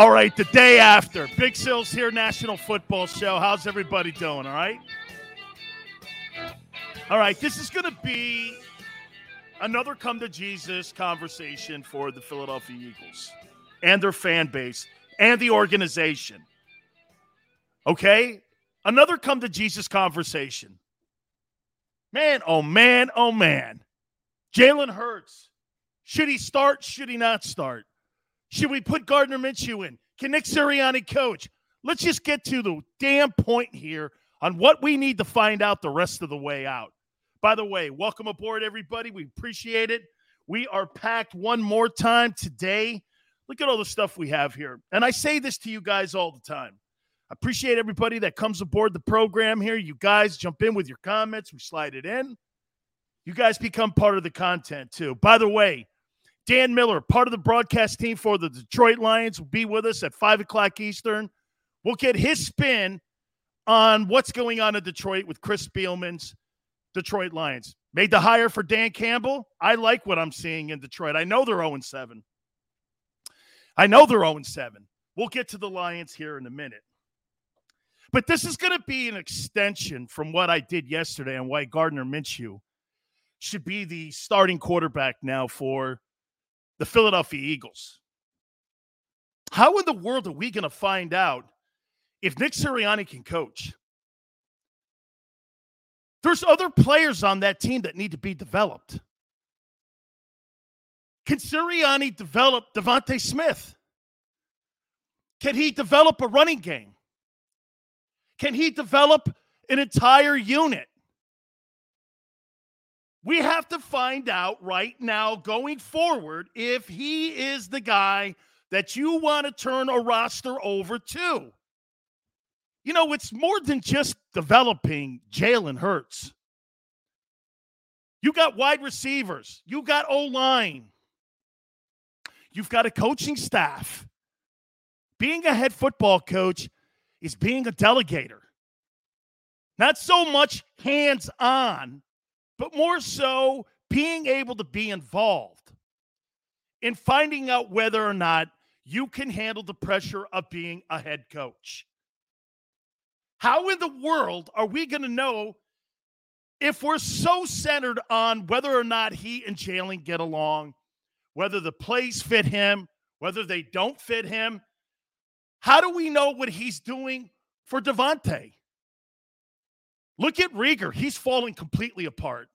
All right, the day after. Big Sills here, National Football Show. How's everybody doing? All right? All right, this is going to be another come to Jesus conversation for the Philadelphia Eagles and their fan base and the organization. Okay? Another come to Jesus conversation. Man, oh man, oh man. Jalen Hurts. Should he start? Should he not start? Should we put Gardner Minshew in? Can Nick Sirianni coach? Let's just get to the damn point here on what we need to find out the rest of the way out. By the way, welcome aboard, everybody. We appreciate it. We are packed one more time today. Look at all the stuff we have here. And I say this to you guys all the time. I appreciate everybody that comes aboard the program here. You guys jump in with your comments, we slide it in. You guys become part of the content too. By the way, Dan Miller, part of the broadcast team for the Detroit Lions, will be with us at 5 o'clock Eastern. We'll get his spin on what's going on in Detroit with Chris Spielman's Detroit Lions. Made the hire for Dan Campbell. I like what I'm seeing in Detroit. I know they're 0 7. I know they're 0 7. We'll get to the Lions here in a minute. But this is going to be an extension from what I did yesterday on why Gardner Minshew should be the starting quarterback now for the Philadelphia Eagles. How in the world are we going to find out if Nick Sirianni can coach? There's other players on that team that need to be developed. Can Sirianni develop DeVonta Smith? Can he develop a running game? Can he develop an entire unit? We have to find out right now going forward if he is the guy that you want to turn a roster over to. You know, it's more than just developing Jalen Hurts. You got wide receivers, you got O line, you've got a coaching staff. Being a head football coach is being a delegator, not so much hands on but more so being able to be involved in finding out whether or not you can handle the pressure of being a head coach. How in the world are we going to know if we're so centered on whether or not he and Jalen get along, whether the plays fit him, whether they don't fit him? How do we know what he's doing for DeVonta? Look at Reagor. He's falling completely apart.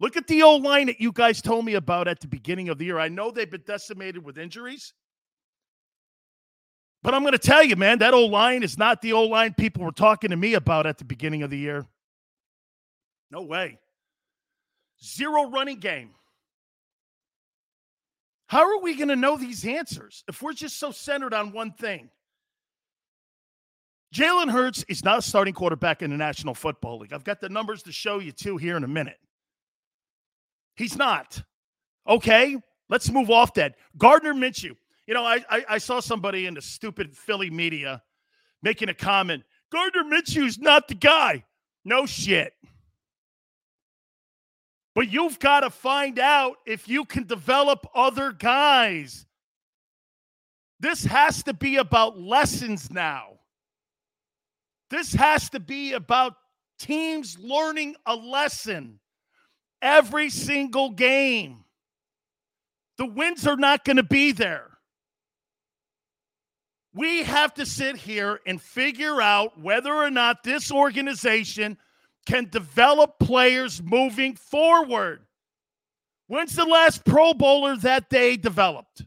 Look at the old line that you guys told me about at the beginning of the year. I know they've been decimated with injuries. But I'm going to tell you, man, that old line is not the old line people were talking to me about at the beginning of the year. No way. Zero running game. How are we going to know these answers if we're just so centered on one thing? Jalen Hurts is not a starting quarterback in the National Football League. I've got the numbers to show you too here in a minute. He's not. Okay, let's move off that. Gardner Minshew. You know, I, I, I saw somebody in the stupid Philly media making a comment. Gardner Minshew's not the guy. No shit. But you've got to find out if you can develop other guys. This has to be about lessons now. This has to be about teams learning a lesson every single game. The wins are not going to be there. We have to sit here and figure out whether or not this organization can develop players moving forward. When's the last Pro Bowler that they developed?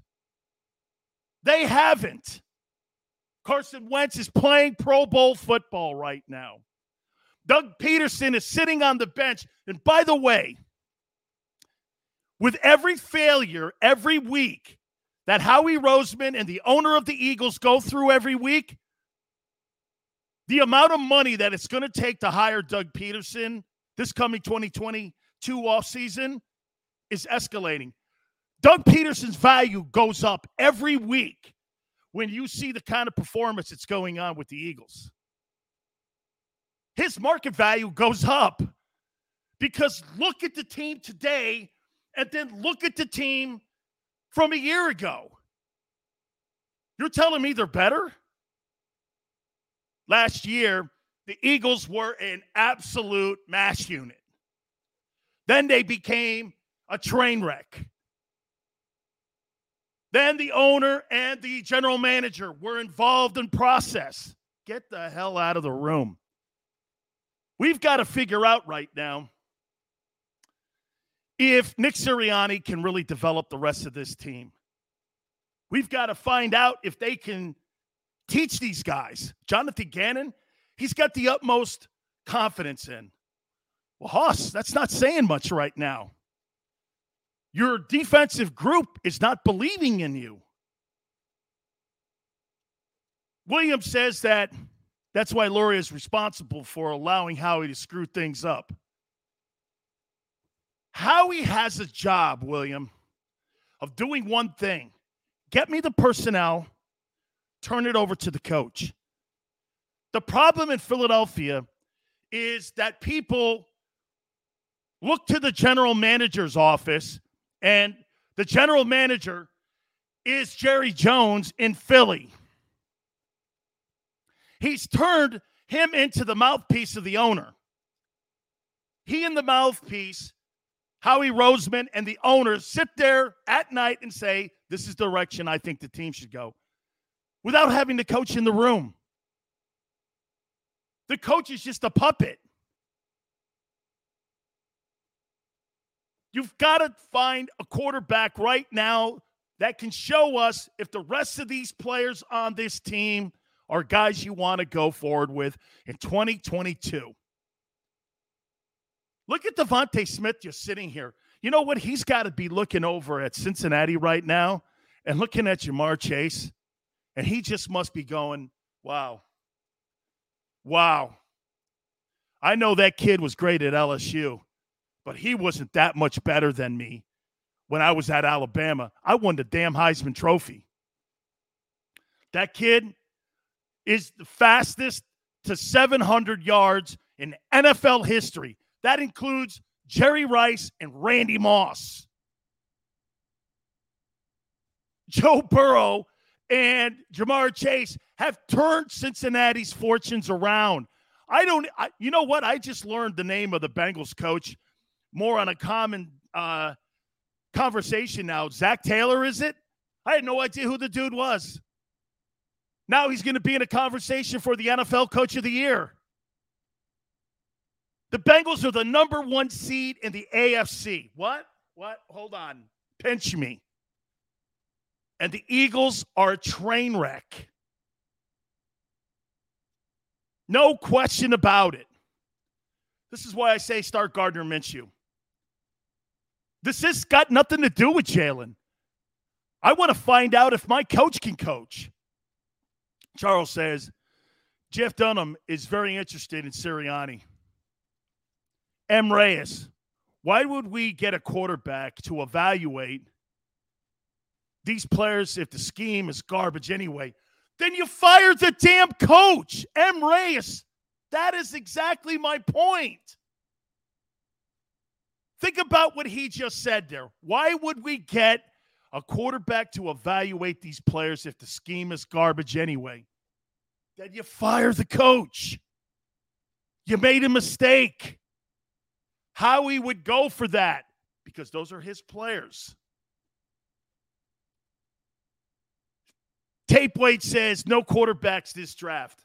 They haven't. Carson Wentz is playing Pro Bowl football right now. Doug Pederson is sitting on the bench. And by the way, with every failure every week that Howie Roseman and the owner of the Eagles go through every week, the amount of money that it's going to take to hire Doug Pederson this coming 2022 offseason is escalating. Doug Pederson's value goes up every week when you see the kind of performance that's going on with the Eagles. His market value goes up because look at the team today and then look at the team from a year ago. You're telling me they're better? Last year, the Eagles were an absolute mass unit. Then they became a train wreck. Then the owner and the general manager were involved in process. Get the hell out of the room. We've got to figure out right now if Nick Sirianni can really develop the rest of this team. We've got to find out if they can teach these guys. Jonathan Gannon, he's got the utmost confidence in. Well, Hoss, that's not saying much right now. Your defensive group is not believing in you. Williams says that that's why Lurie is responsible for allowing Howie to screw things up. Howie has a job, William, of doing one thing get me the personnel, turn it over to the coach. The problem in Philadelphia is that people look to the general manager's office, and the general manager is Jerry Jones in Philly. He's turned him into the mouthpiece of the owner. He and the mouthpiece Howie Roseman and the owner, sit there at night and say, This is direction I think the team should go without having the coach in the room. The coach is just a puppet. You've got to find a quarterback right now that can show us if the rest of these players on this team are guys you want to go forward with in 2022. Look at DeVonta Smith just sitting here. You know what? He's got to be looking over at Cincinnati right now and looking at Ja'Marr Chase. And he just must be going, wow. Wow. I know that kid was great at LSU, but he wasn't that much better than me when I was at Alabama. I won the damn Heisman Trophy. That kid is the fastest to 700 yards in NFL history. That includes Jerry Rice and Randy Moss. Joe Burrow and Ja'Marr Chase have turned Cincinnati's fortunes around. I don't, I, you know what? I just learned the name of the Bengals coach more on a common uh, conversation now. Zac Taylor, is it? I had no idea who the dude was. Now he's going to be in a conversation for the NFL Coach of the Year. The Bengals are the number one seed in the AFC. What? What? Hold on. Pinch me. And the Eagles are a train wreck. No question about it. This is why I say start Gardner Minshew. This has got nothing to do with Jalen. I want to find out if my coach can coach. Charles says Jeff Dunham is very interested in Sirianni. M. Reyes, why would we get a quarterback to evaluate these players if the scheme is garbage anyway? Then you fire the damn coach, M. Reyes. That is exactly my point. Think about what he just said there. Why would we get a quarterback to evaluate these players if the scheme is garbage anyway? Then you fire the coach. You made a mistake. Howie would go for that because those are his players. Tape weight says no quarterbacks this draft.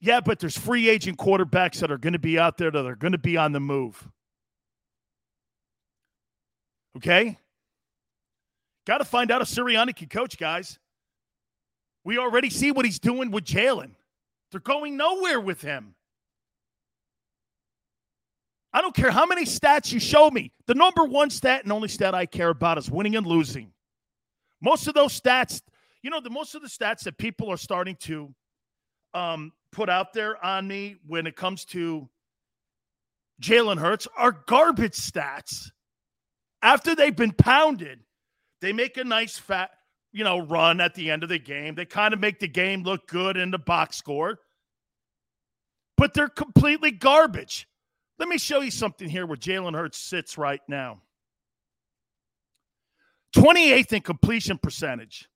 Yeah, but there's free agent quarterbacks that are going to be out there that are going to be on the move. Okay? Got to find out if Sirianni can coach, guys. We already see what he's doing with Jalen. They're going nowhere with him. I don't care how many stats you show me. The number one stat and only stat I care about is winning and losing. Most of those stats, you know, the most of the stats that people are starting to um, put out there on me when it comes to Jalen Hurts are garbage stats. After they've been pounded, they make a nice fat, you know, run at the end of the game. They kind of make the game look good in the box score, but they're completely garbage. Let me show you something here where Jalen Hurts sits right now. 28th in completion percentage,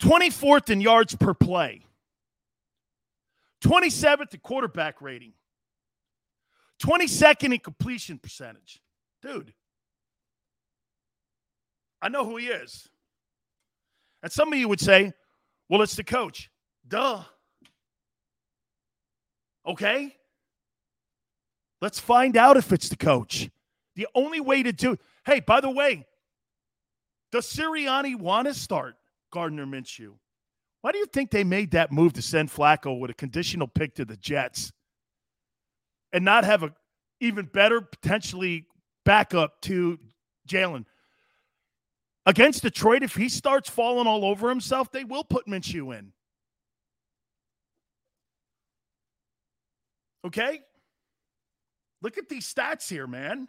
24th in yards per play, 27th in quarterback rating, 22nd in completion percentage. Dude, I know who he is. And some of you would say, well, it's the coach. Duh. Okay. Let's find out if it's the coach. The only way to do Hey, by the way, does Sirianni want to start Gardner Minshew? Why do you think they made that move to send Flacco with a conditional pick to the Jets and not have a even better potentially backup to Jalen? Against Detroit, if he starts falling all over himself, they will put Minshew in. Okay? Look at these stats here, man.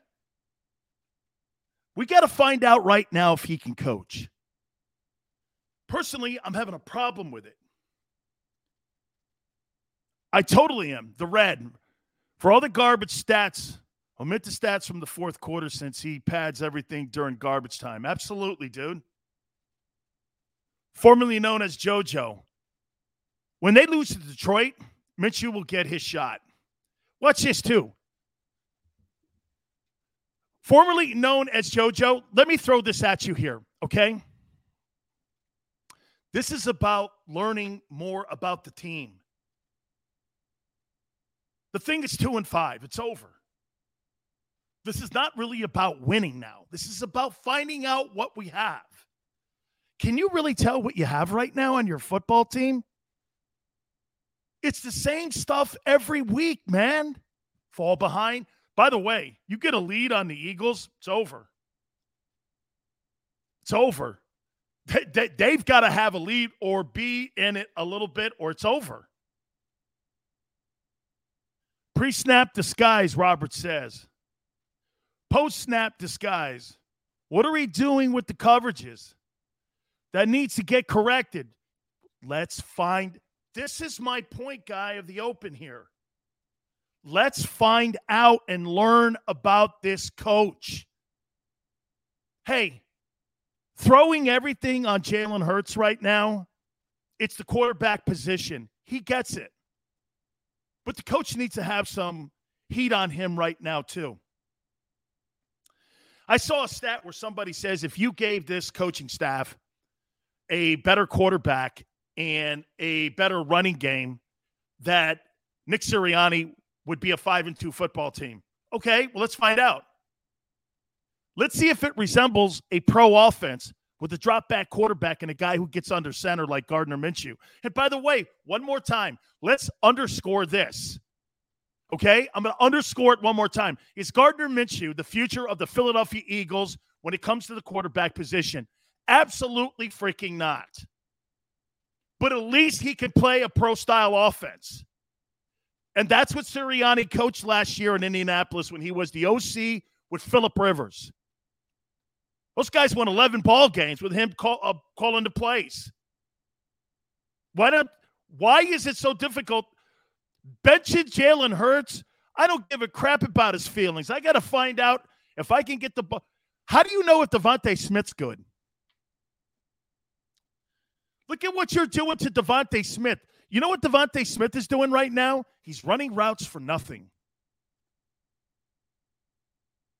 We got to find out right now if he can coach. Personally, I'm having a problem with it. I totally am. The red. For all the garbage stats, omit the stats from the fourth quarter since he pads everything during garbage time. Absolutely, dude. Formerly known as JoJo. When they lose to Detroit, Minshew will get his shot. Watch this, too formerly known as JoJo, let me throw this at you here, okay? This is about learning more about the team. The thing is two and five, it's over. This is not really about winning now. This is about finding out what we have. Can you really tell what you have right now on your football team? It's the same stuff every week, man. Fall behind, by the way, you get a lead on the Eagles, it's over. It's over. They, they, have got to have a lead or be in it a little bit, or it's over. Pre snap disguise, Robert says. Post snap disguise. What are we doing with the coverages? That needs to get corrected. Let's find. This is my point, guy, of the open here. Let's find out and learn about this coach. Hey, throwing everything on Jalen Hurts right now, it's the quarterback position. He gets it. But the coach needs to have some heat on him right now, too. I saw a stat where somebody says if you gave this coaching staff a better quarterback and a better running game, that Nick Sirianni would be a five and two football team. Okay, well, let's find out. Let's see if it resembles a pro offense with a drop back quarterback and a guy who gets under center like Gardner Minshew. And by the way, one more time, let's underscore this. Okay, I'm going to underscore it one more time. Is Gardner Minshew the future of the Philadelphia Eagles when it comes to the quarterback position? Absolutely freaking not. But at least he can play a pro style offense. And that's what Sirianni coached last year in Indianapolis when he was the OC with Philip Rivers. Those guys won 11 ball games with him call, uh, calling the plays. Why don't? Why is it so difficult? Benching Jalen Hurts. I don't give a crap about his feelings. I got to find out if I can get the ball. How do you know if DeVonta Smith's good? Look at what you're doing to DeVonta Smith. You know what DeVonta Smith is doing right now? He's running routes for nothing.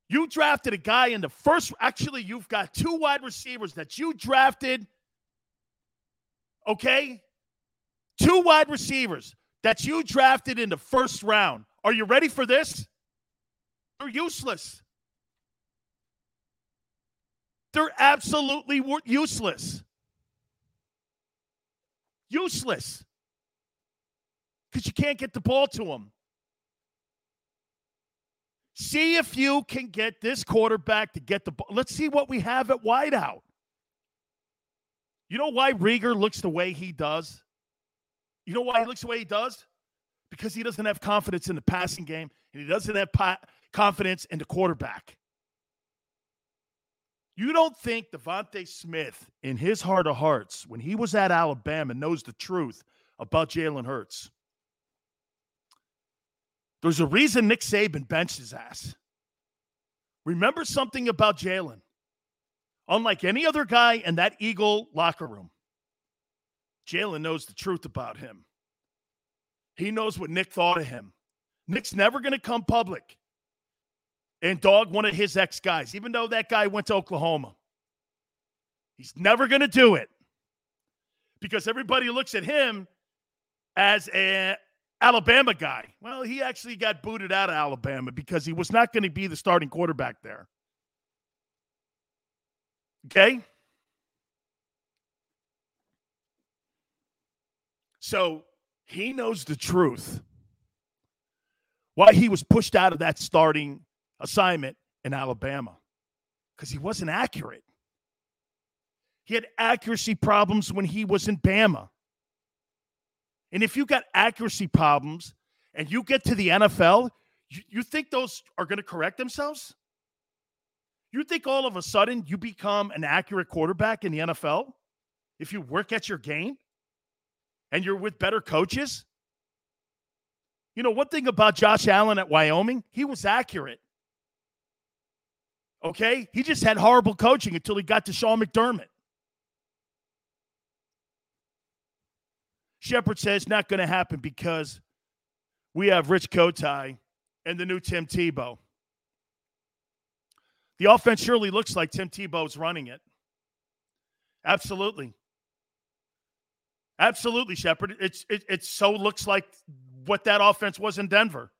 You drafted a guy in the first, actually, you've got two wide receivers that you drafted. Okay? Two wide receivers that you drafted in the first round. Are you ready for this? They're useless. They're absolutely useless. Useless because you can't get the ball to them. See if you can get this quarterback to get the ball. Let's see what we have at wideout. You know why Reagor looks the way he does? You know why he looks the way he does? Because he doesn't have confidence in the passing game and he doesn't have pa- confidence in the quarterback. You don't think DeVonta Smith, in his heart of hearts, when he was at Alabama, knows the truth about Jalen Hurts? There's a reason Nick Saban benched his ass. Remember something about Jalen. Unlike any other guy in that Eagle locker room, Jalen knows the truth about him. He knows what Nick thought of him. Nick's never going to come public and dog one of his ex guys, even though that guy went to Oklahoma. He's never going to do it because everybody looks at him as an Alabama guy. Well, he actually got booted out of Alabama because he was not going to be the starting quarterback there. Okay? So he knows the truth. Why he was pushed out of that starting assignment in Alabama because he wasn't accurate. He had accuracy problems when he was in Bama. And if you got accuracy problems and you get to the NFL, you, you think those are going to correct themselves? You think all of a sudden you become an accurate quarterback in the NFL if you work at your game and you're with better coaches? You know, one thing about Josh Allen at Wyoming, he was accurate. Okay? He just had horrible coaching until he got to Sean McDermott. Shepard says not going to happen because we have Rich Kotite and the new Tim Tebow. The offense surely looks like Tim Tebow's running it. Absolutely. Absolutely, Shepard. It's it, it so looks like what that offense was in Denver.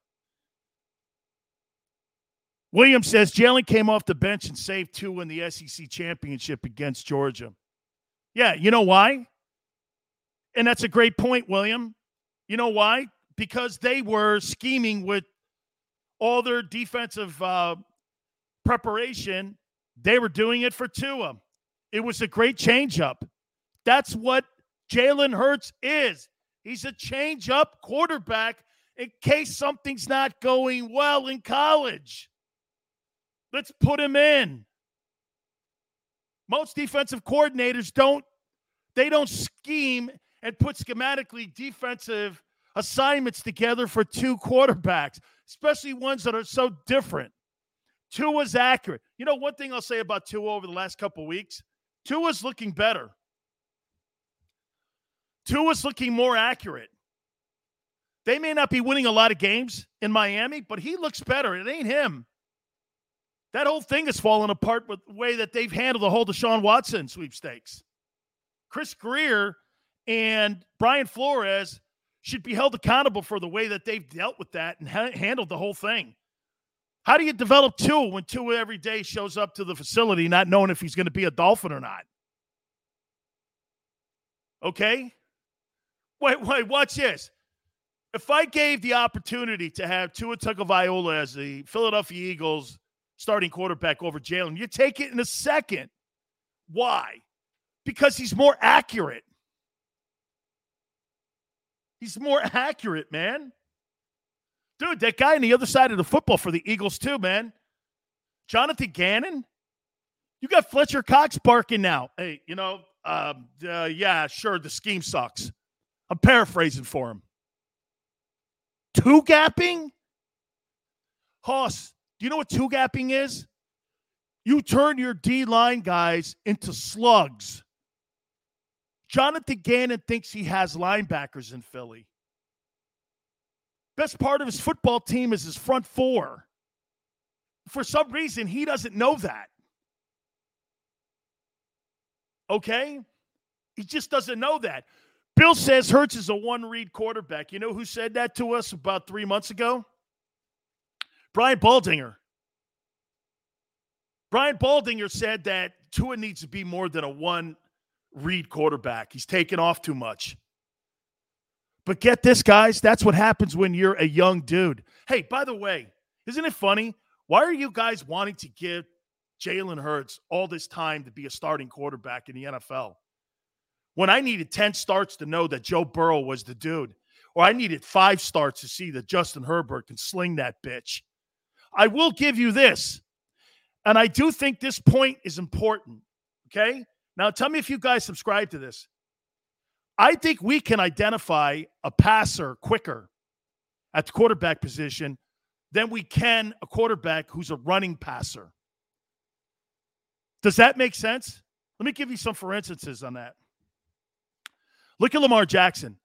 Williams says Jalen came off the bench and saved two in the SEC championship against Georgia. Yeah, you know why? And that's a great point, William. You know why? Because they were scheming with all their defensive uh, preparation. They were doing it for Tua. It was a great changeup. That's what Jalen Hurts is. He's a change-up quarterback in case something's not going well in college. Let's put him in. Most defensive coordinators don't they don't scheme and put schematically defensive assignments together for two quarterbacks, especially ones that are so different. Two Tua's accurate. You know, one thing I'll say about Tua over the last couple weeks, two Tua's looking better. Tua's looking more accurate. They may not be winning a lot of games in Miami, but he looks better. It ain't him. That whole thing has fallen apart with the way that they've handled the whole Deshaun Watson sweepstakes. Chris Grier and Brian Flores should be held accountable for the way that they've dealt with that and ha- handled the whole thing. How do you develop Tua when Tua every day shows up to the facility not knowing if he's going to be a Dolphin or not? Okay? Wait, wait, watch this. If I gave the opportunity to have Tua Tagovailoa as the Philadelphia Eagles starting quarterback over Jalen. You take it in a second. Why? Because he's more accurate. He's more accurate, man. Dude, that guy on the other side of the football for the Eagles, too, man. Jonathan Gannon. You got Fletcher Cox barking now. Hey, you know, um, uh, yeah, sure, the scheme sucks. I'm paraphrasing for him. Two gapping? Hoss, do you know what two gapping is? You turn your D line guys into slugs. Jonathan Gannon thinks he has linebackers in Philly. Best part of his football team is his front four. For some reason, he doesn't know that. Okay? He just doesn't know that. Bill says Hurts is a one read quarterback. You know who said that to us about three months ago? Brian Baldinger. Brian Baldinger said that Tua needs to be more than a one read quarterback. He's taken off too much. But get this, guys, that's what happens when you're a young dude. Hey, by the way, isn't it funny? Why are you guys wanting to give Jalen Hurts all this time to be a starting quarterback in the NFL? When I needed 10 starts to know that Joe Burrow was the dude, or I needed five starts to see that Justin Herbert can sling that bitch. I will give you this, and I do think this point is important. Okay. Now tell me if you guys subscribe to this. I think we can identify a passer quicker at the quarterback position than we can a quarterback who's a running passer. Does that make sense? Let me give you some for instances on that. Look at Lamar Jackson.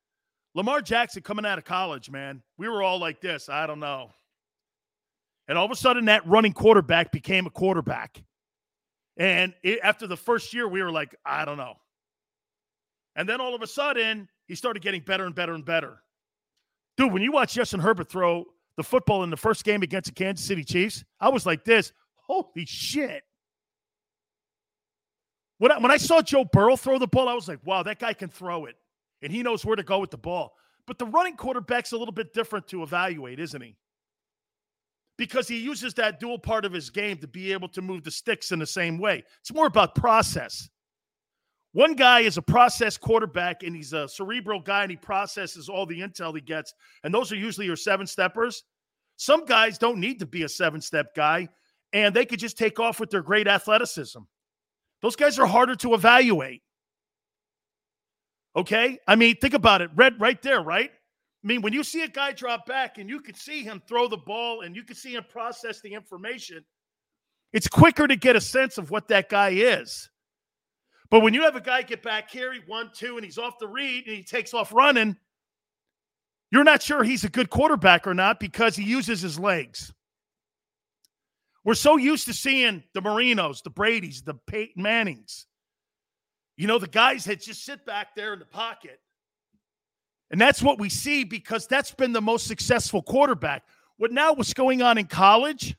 Lamar Jackson coming out of college, man. We were all like this. I don't know. And all of a sudden, that running quarterback became a quarterback. And it, after the first year, we were like, I don't know. And then all of a sudden, he started getting better and better and better. Dude, when you watch Justin Herbert throw the football in the first game against the Kansas City Chiefs, I was like this holy shit. When I, when I saw Joe Burrow throw the ball, I was like, wow, that guy can throw it. And he knows where to go with the ball. But the running quarterback's a little bit different to evaluate, isn't he? Because he uses that dual part of his game to be able to move the sticks in the same way. It's more about process. One guy is a process quarterback and he's a cerebral guy and he processes all the intel he gets. And those are usually your seven steppers. Some guys don't need to be a seven step guy and they could just take off with their great athleticism. Those guys are harder to evaluate. Okay? I mean, think about it. Red right there, right? I mean, when you see a guy drop back and you can see him throw the ball and you can see him process the information, it's quicker to get a sense of what that guy is. But when you have a guy get back here, he one, two, and he's off the read and he takes off running, you're not sure he's a good quarterback or not because he uses his legs. We're so used to seeing the Marinos, the Brady's, the Peyton Mannings. You know, the guys that just sit back there in the pocket. And that's what we see because that's been the most successful quarterback. What now, what's going on in college?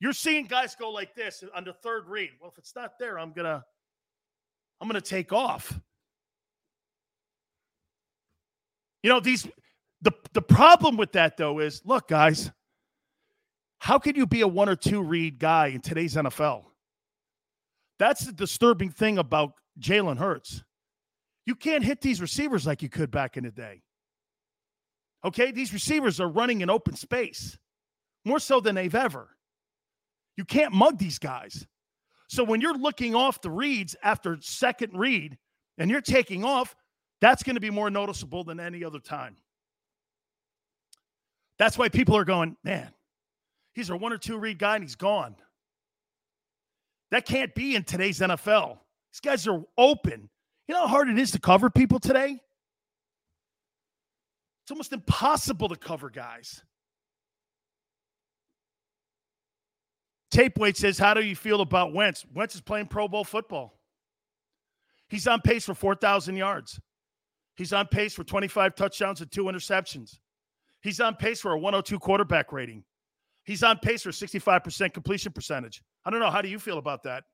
You're seeing guys go like this on the third read. Well, if it's not there, I'm gonna I'm gonna take off. You know, these the the problem with that though is look, guys, how can you be a one or two read guy in today's NFL? That's the disturbing thing about Jalen Hurts. You can't hit these receivers like you could back in the day. Okay, these receivers are running in open space more so than they've ever. You can't mug these guys. So when you're looking off the reads after second read and you're taking off, that's going to be more noticeable than any other time. That's why people are going, man, he's a one or two read guy and he's gone. That can't be in today's NFL. These guys are open. You know how hard it is to cover people today? It's almost impossible to cover guys. Tape Weight says, How do you feel about Wentz? Wentz is playing Pro Bowl football. He's on pace for 4,000 yards. He's on pace for 25 touchdowns and two interceptions. He's on pace for a 102 quarterback rating. He's on pace for 65% completion percentage. I don't know. How do you feel about that?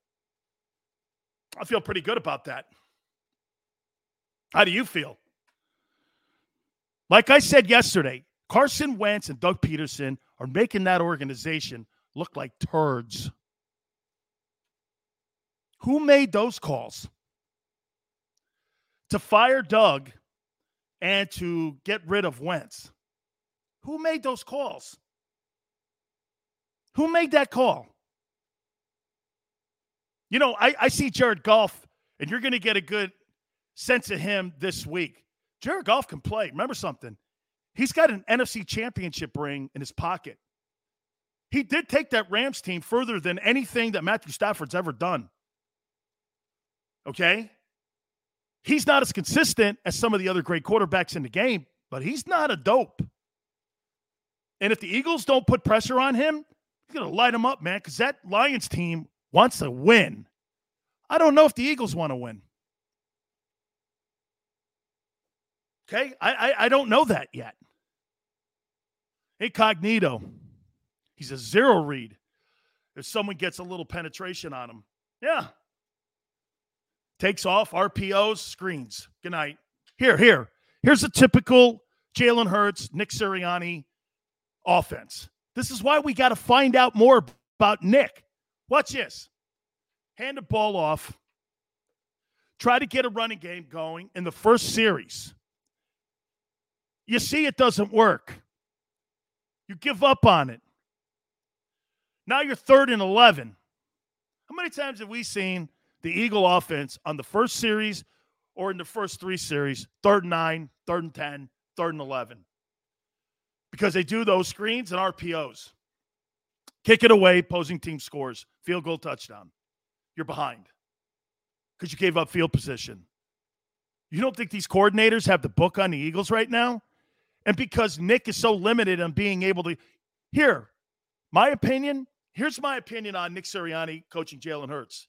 I feel pretty good about that. How do you feel? Like I said yesterday, Carson Wentz and Doug Pederson are making that organization look like turds. Who made those calls? To fire Doug and to get rid of Wentz. Who made those calls? Who made that call? You know, I, I see Jared Goff, and you're going to get a good sense of him this week. Jared Goff can play. Remember something? He's got an NFC championship ring in his pocket. He did take that Rams team further than anything that Matthew Stafford's ever done. Okay? He's not as consistent as some of the other great quarterbacks in the game, but he's not a dope. And if the Eagles don't put pressure on him, he's going to light him up, man, because that Lions team wants to win. I don't know if the Eagles want to win. Okay? I, I, I don't know that yet. Incognito. He's a zero read. If someone gets a little penetration on him, yeah. Takes off, RPOs, screens. Good night. Here, here. Here's a typical Jalen Hurts, Nick Sirianni offense. This is why we got to find out more about Nick. Watch this. Hand the ball off. Try to get a running game going in the first series. You see, it doesn't work. You give up on it. Now you're third and 11. How many times have we seen the Eagle offense on the first series or in the first three series, third and nine, third and 10, third and 11? Because they do those screens and RPOs. Kick it away, opposing team scores, field goal touchdown. You're behind because you gave up field position. You don't think these coordinators have the book on the Eagles right now? And because Nick is so limited on being able to, here, my opinion, here's my opinion on Nick Sirianni coaching Jalen Hurts.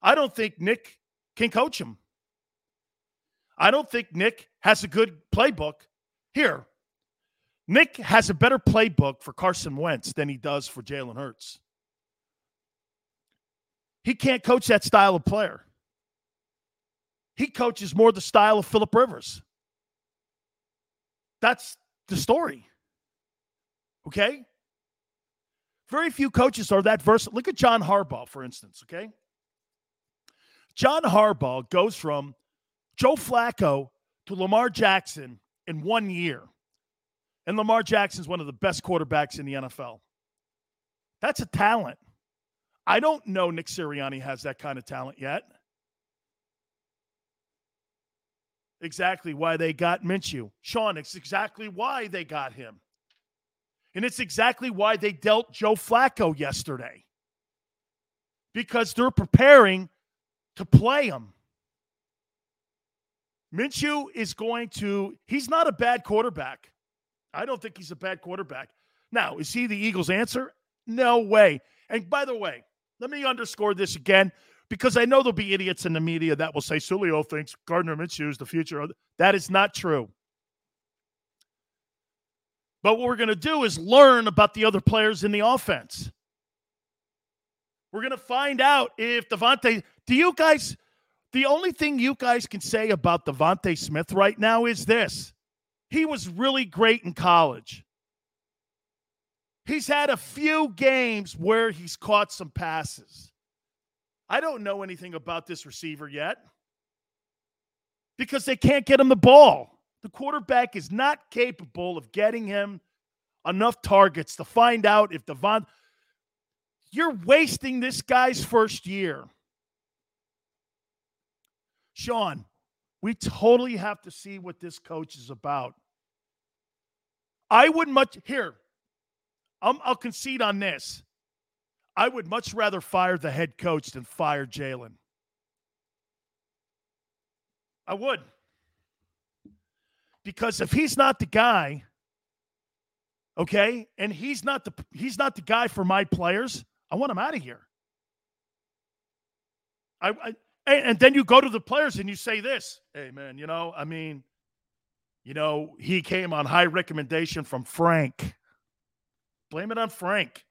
I don't think Nick can coach him. I don't think Nick has a good playbook. Here, Nick has a better playbook for Carson Wentz than he does for Jalen Hurts. He can't coach that style of player. He coaches more the style of Philip Rivers. That's the story. Okay? Very few coaches are that versatile. Look at John Harbaugh, for instance, okay? John Harbaugh goes from Joe Flacco to Lamar Jackson in one year. And Lamar Jackson is one of the best quarterbacks in the NFL. That's a talent. I don't know Nick Sirianni has that kind of talent yet. exactly why they got Minshew. Sean, it's exactly why they got him. And it's exactly why they dealt Joe Flacco yesterday. Because they're preparing to play him. Minshew is going to, he's not a bad quarterback. I don't think he's a bad quarterback. Now, is he the Eagles' answer? No way. And by the way, let me underscore this again because I know there'll be idiots in the media that will say Sileo thinks Gardner Minshew is the future. That is not true. But what we're going to do is learn about the other players in the offense. We're going to find out if DeVonta. Do you guys? The only thing you guys can say about DeVonta Smith right now is this: he was really great in college. He's had a few games where he's caught some passes. I don't know anything about this receiver yet because they can't get him the ball. The quarterback is not capable of getting him enough targets to find out if Devon. You're wasting this guy's first year. Sean, we totally have to see what this coach is about. I would much here. i will concede on this. I would much rather fire the head coach than fire Jalen. I would. Because if he's not the guy, okay, and he's not the he's not the guy for my players, I want him out of here. I, I and then you go to the players and you say this, hey man, you know, I mean, you know, he came on high recommendation from Frank. Blame it on Frank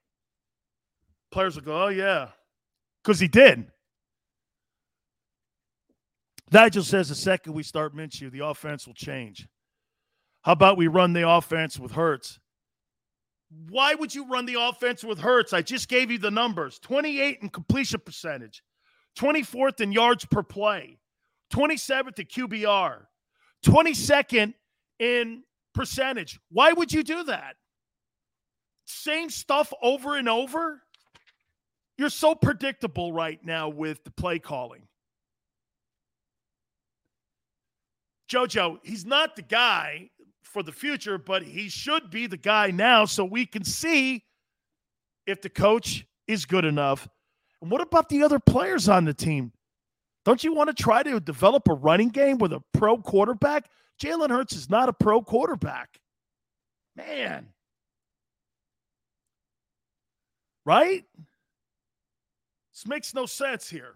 players will go, oh, yeah, because he did. Nigel says the second we start Minshew, the offense will change. How about we run the offense with Hurts? Why would you run the offense with Hurts? I just gave you the numbers 28 in completion percentage, 24th in yards per play, 27th in QBR, 22nd in percentage. Why would you do that? Same stuff over and over? You're so predictable right now with the play calling. JoJo, he's not the guy for the future, but he should be the guy now so we can see if the coach is good enough. And what about the other players on the team? Don't you want to try to develop a running game with a pro quarterback? Jalen Hurts is not a pro quarterback. Man. Right? This makes no sense here.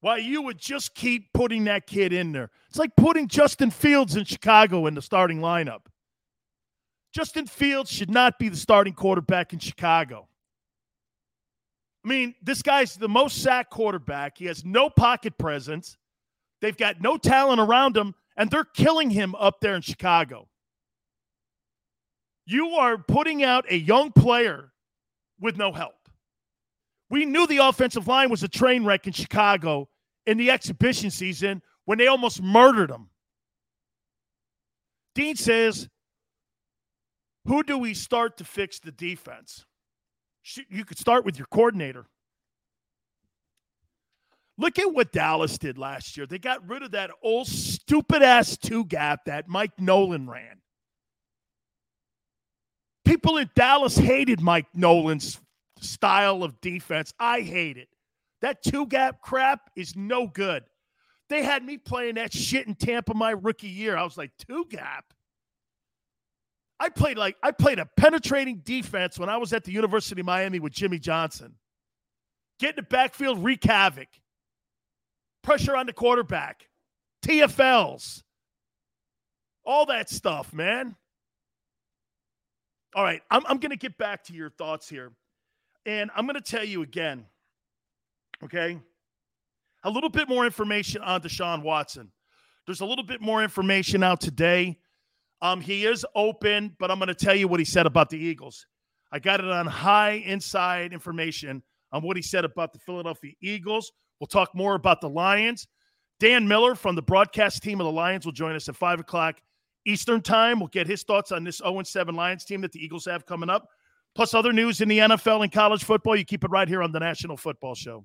Why you would just keep putting that kid in there. It's like putting Justin Fields in Chicago in the starting lineup. Justin Fields should not be the starting quarterback in Chicago. I mean, this guy's the most sacked quarterback. He has no pocket presence. They've got no talent around him, and they're killing him up there in Chicago. You are putting out a young player with no help. We knew the offensive line was a train wreck in Chicago in the exhibition season when they almost murdered them. Dean says, Who do we start to fix the defense? You could start with your coordinator. Look at what Dallas did last year. They got rid of that old stupid ass two gap that Mike Nolan ran. People in Dallas hated Mike Nolan's style of defense. I hate it. That two gap crap is no good. They had me playing that shit in Tampa my rookie year. I was like, two gap. I played like I played a penetrating defense when I was at the University of Miami with Jimmy Johnson. Get in the backfield, wreak havoc. Pressure on the quarterback. TFLs. All that stuff, man. All right, I'm, I'm going to get back to your thoughts here. And I'm going to tell you again, okay? A little bit more information on Deshaun Watson. There's a little bit more information out today. Um, he is open, but I'm going to tell you what he said about the Eagles. I got it on high inside information on what he said about the Philadelphia Eagles. We'll talk more about the Lions. Dan Miller from the broadcast team of the Lions will join us at 5 o'clock Eastern Time. We'll get his thoughts on this 0 7 Lions team that the Eagles have coming up plus other news in the NFL and college football. You keep it right here on the National Football Show.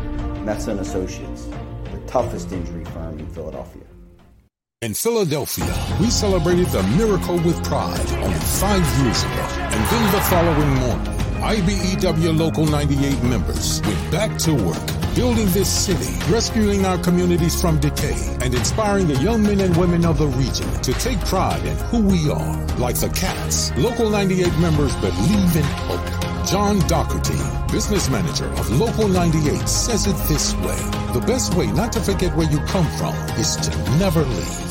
Messa Associates, the toughest injury firm in Philadelphia. In Philadelphia, we celebrated the miracle with pride only five years ago. And then the following morning, IBEW Local 98 members went back to work, building this city, rescuing our communities from decay, and inspiring the young men and women of the region to take pride in who we are. Like the Cats, Local 98 members believe in hope. John Doherty, business manager of Local 98, says it this way. The best way not to forget where you come from is to never leave.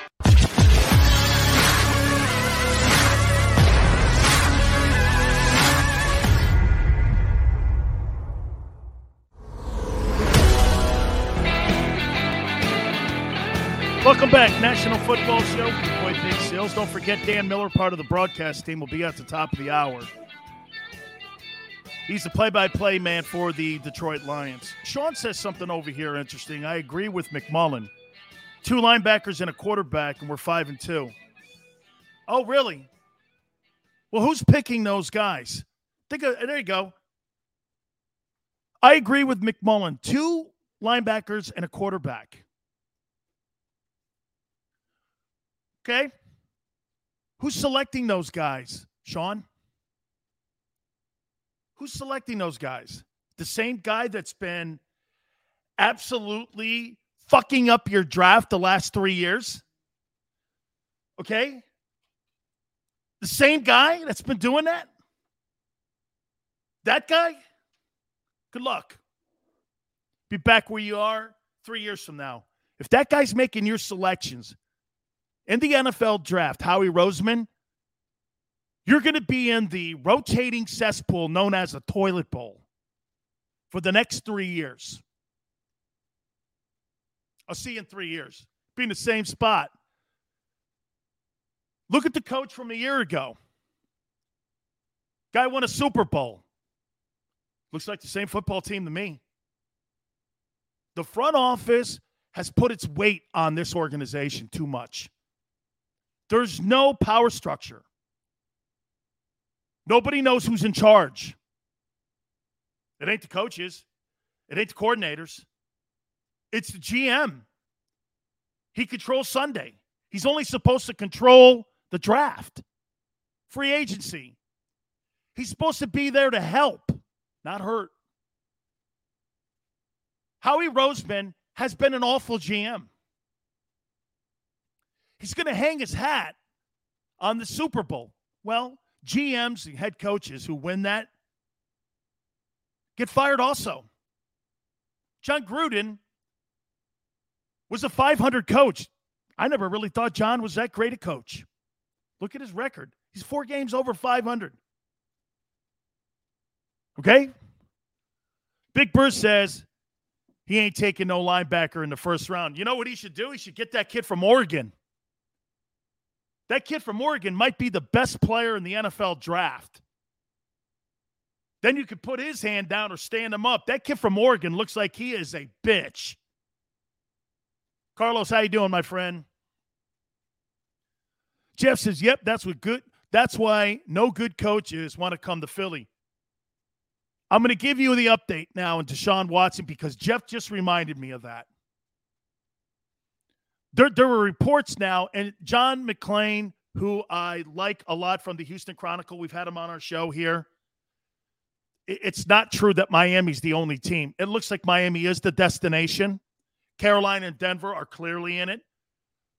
Welcome back, National Football Show. Boy, Big Sales. Don't forget Dan Miller, part of the broadcast team, will be at the top of the hour. He's the play-by-play man for the Detroit Lions. Sean says something over here interesting. I agree with McMullen. two linebackers and a quarterback, and we're five and two. Oh, really? Well, who's picking those guys? Think of, there you go. I agree with McMullen. Two linebackers and a quarterback. Okay. Who's selecting those guys, Sean? Who's selecting those guys? The same guy that's been absolutely fucking up your draft the last three years? Okay. The same guy that's been doing that? That guy? Good luck. Be back where you are three years from now. If that guy's making your selections in the NFL draft, Howie Roseman, you're going to be in the rotating cesspool known as a toilet bowl for the next three years. I'll see you in three years. Be in the same spot. Look at the coach from a year ago. Guy won a Super Bowl. Looks like the same football team to me. The front office has put its weight on this organization too much. There's no power structure. Nobody knows who's in charge. It ain't the coaches, it ain't the coordinators, it's the GM. He controls Sunday. He's only supposed to control the draft, free agency. He's supposed to be there to help, not hurt. Howie Roseman has been an awful GM. He's going to hang his hat on the Super Bowl. Well, GMs and head coaches who win that get fired also. Jon Gruden was a 500 coach. I never really thought John was that great a coach. Look at his record. He's four games over 500. Okay? Big Bird says he ain't taking no linebacker in the first round. You know what he should do? He should get that kid from Oregon. That kid from Oregon might be the best player in the NFL draft. Then you could put his hand down or stand him up. That kid from Oregon looks like he is a bitch. Carlos, how you doing, my friend? Jeff says, "Yep, that's what good. That's why no good coaches want to come to Philly." I'm going to give you the update now on Deshaun Watson because Jeff just reminded me of that there, there were reports now, and John McClain, who I like a lot from the Houston Chronicle, we've had him on our show here. It's not true that Miami's the only team. It looks like Miami is the destination. Carolina and Denver are clearly in it,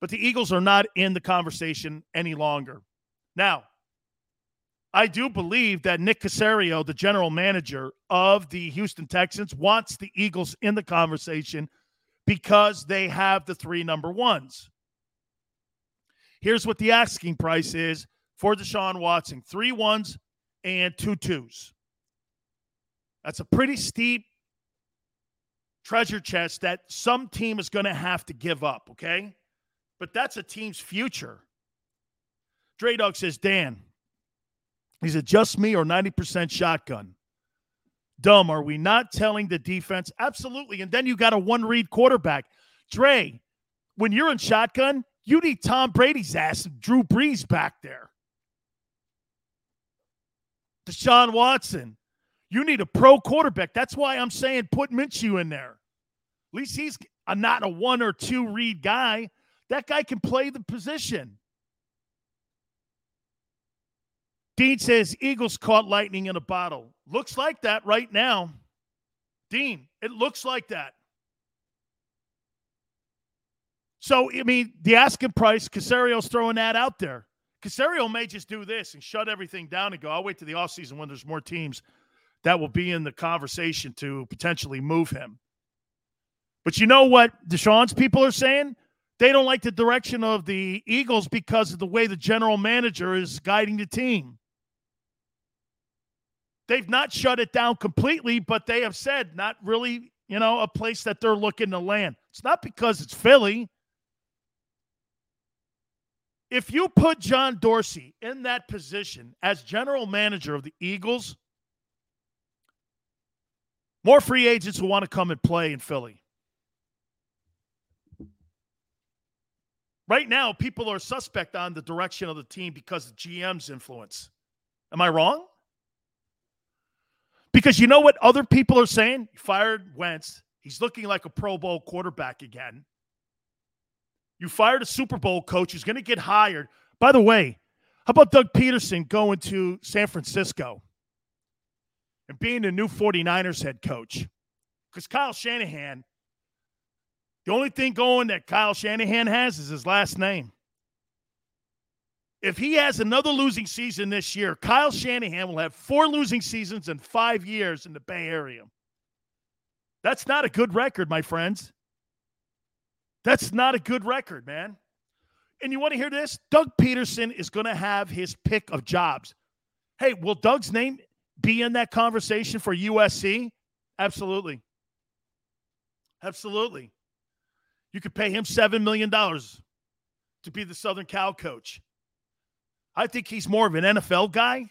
but the Eagles are not in the conversation any longer. Now, I do believe that Nick Caserio, the general manager of the Houston Texans, wants the Eagles in the conversation because they have the three number ones. Here's what the asking price is for Deshaun Watson three ones and two twos. That's a pretty steep treasure chest that some team is going to have to give up, okay? But that's a team's future. Dre Dog says, Dan, is it just me or 90% shotgun? Dumb? Are we not telling the defense? Absolutely. And then you got a one read quarterback. Dre, when you're in shotgun, you need Tom Brady's ass and Drew Brees back there. Deshaun Watson, you need a pro quarterback. That's why I'm saying put Minshew in there. At least he's a, not a one or two read guy. That guy can play the position. Dean says Eagles caught lightning in a bottle. Looks like that right now. Dean, it looks like that. So, I mean, the asking price, Caserio's throwing that out there. Caserio may just do this and shut everything down and go, I'll wait to the offseason when there's more teams that will be in the conversation to potentially move him. But you know what Deshaun's people are saying? They don't like the direction of the Eagles because of the way the general manager is guiding the team. They've not shut it down completely, but they have said not really, you know, a place that they're looking to land. It's not because it's Philly. If you put John Dorsey in that position as general manager of the Eagles, more free agents will want to come and play in Philly. Right now, people are suspect on the direction of the team because of GM's influence. Am I wrong? Because you know what other people are saying? You fired Wentz. He's looking like a Pro Bowl quarterback again. You fired a Super Bowl coach who's going to get hired. By the way, how about Doug Pederson going to San Francisco and being the new 49ers head coach? Because Kyle Shanahan, the only thing going that Kyle Shanahan has is his last name. If he has another losing season this year, Kyle Shanahan will have four losing seasons in five years in the Bay Area. That's not a good record, my friends. That's not a good record, man. And you want to hear this? Doug Pederson is going to have his pick of jobs. Hey, will Doug's name be in that conversation for USC? Absolutely. Absolutely. You could pay him $7 million to be the Southern Cal coach. I think he's more of an NFL guy.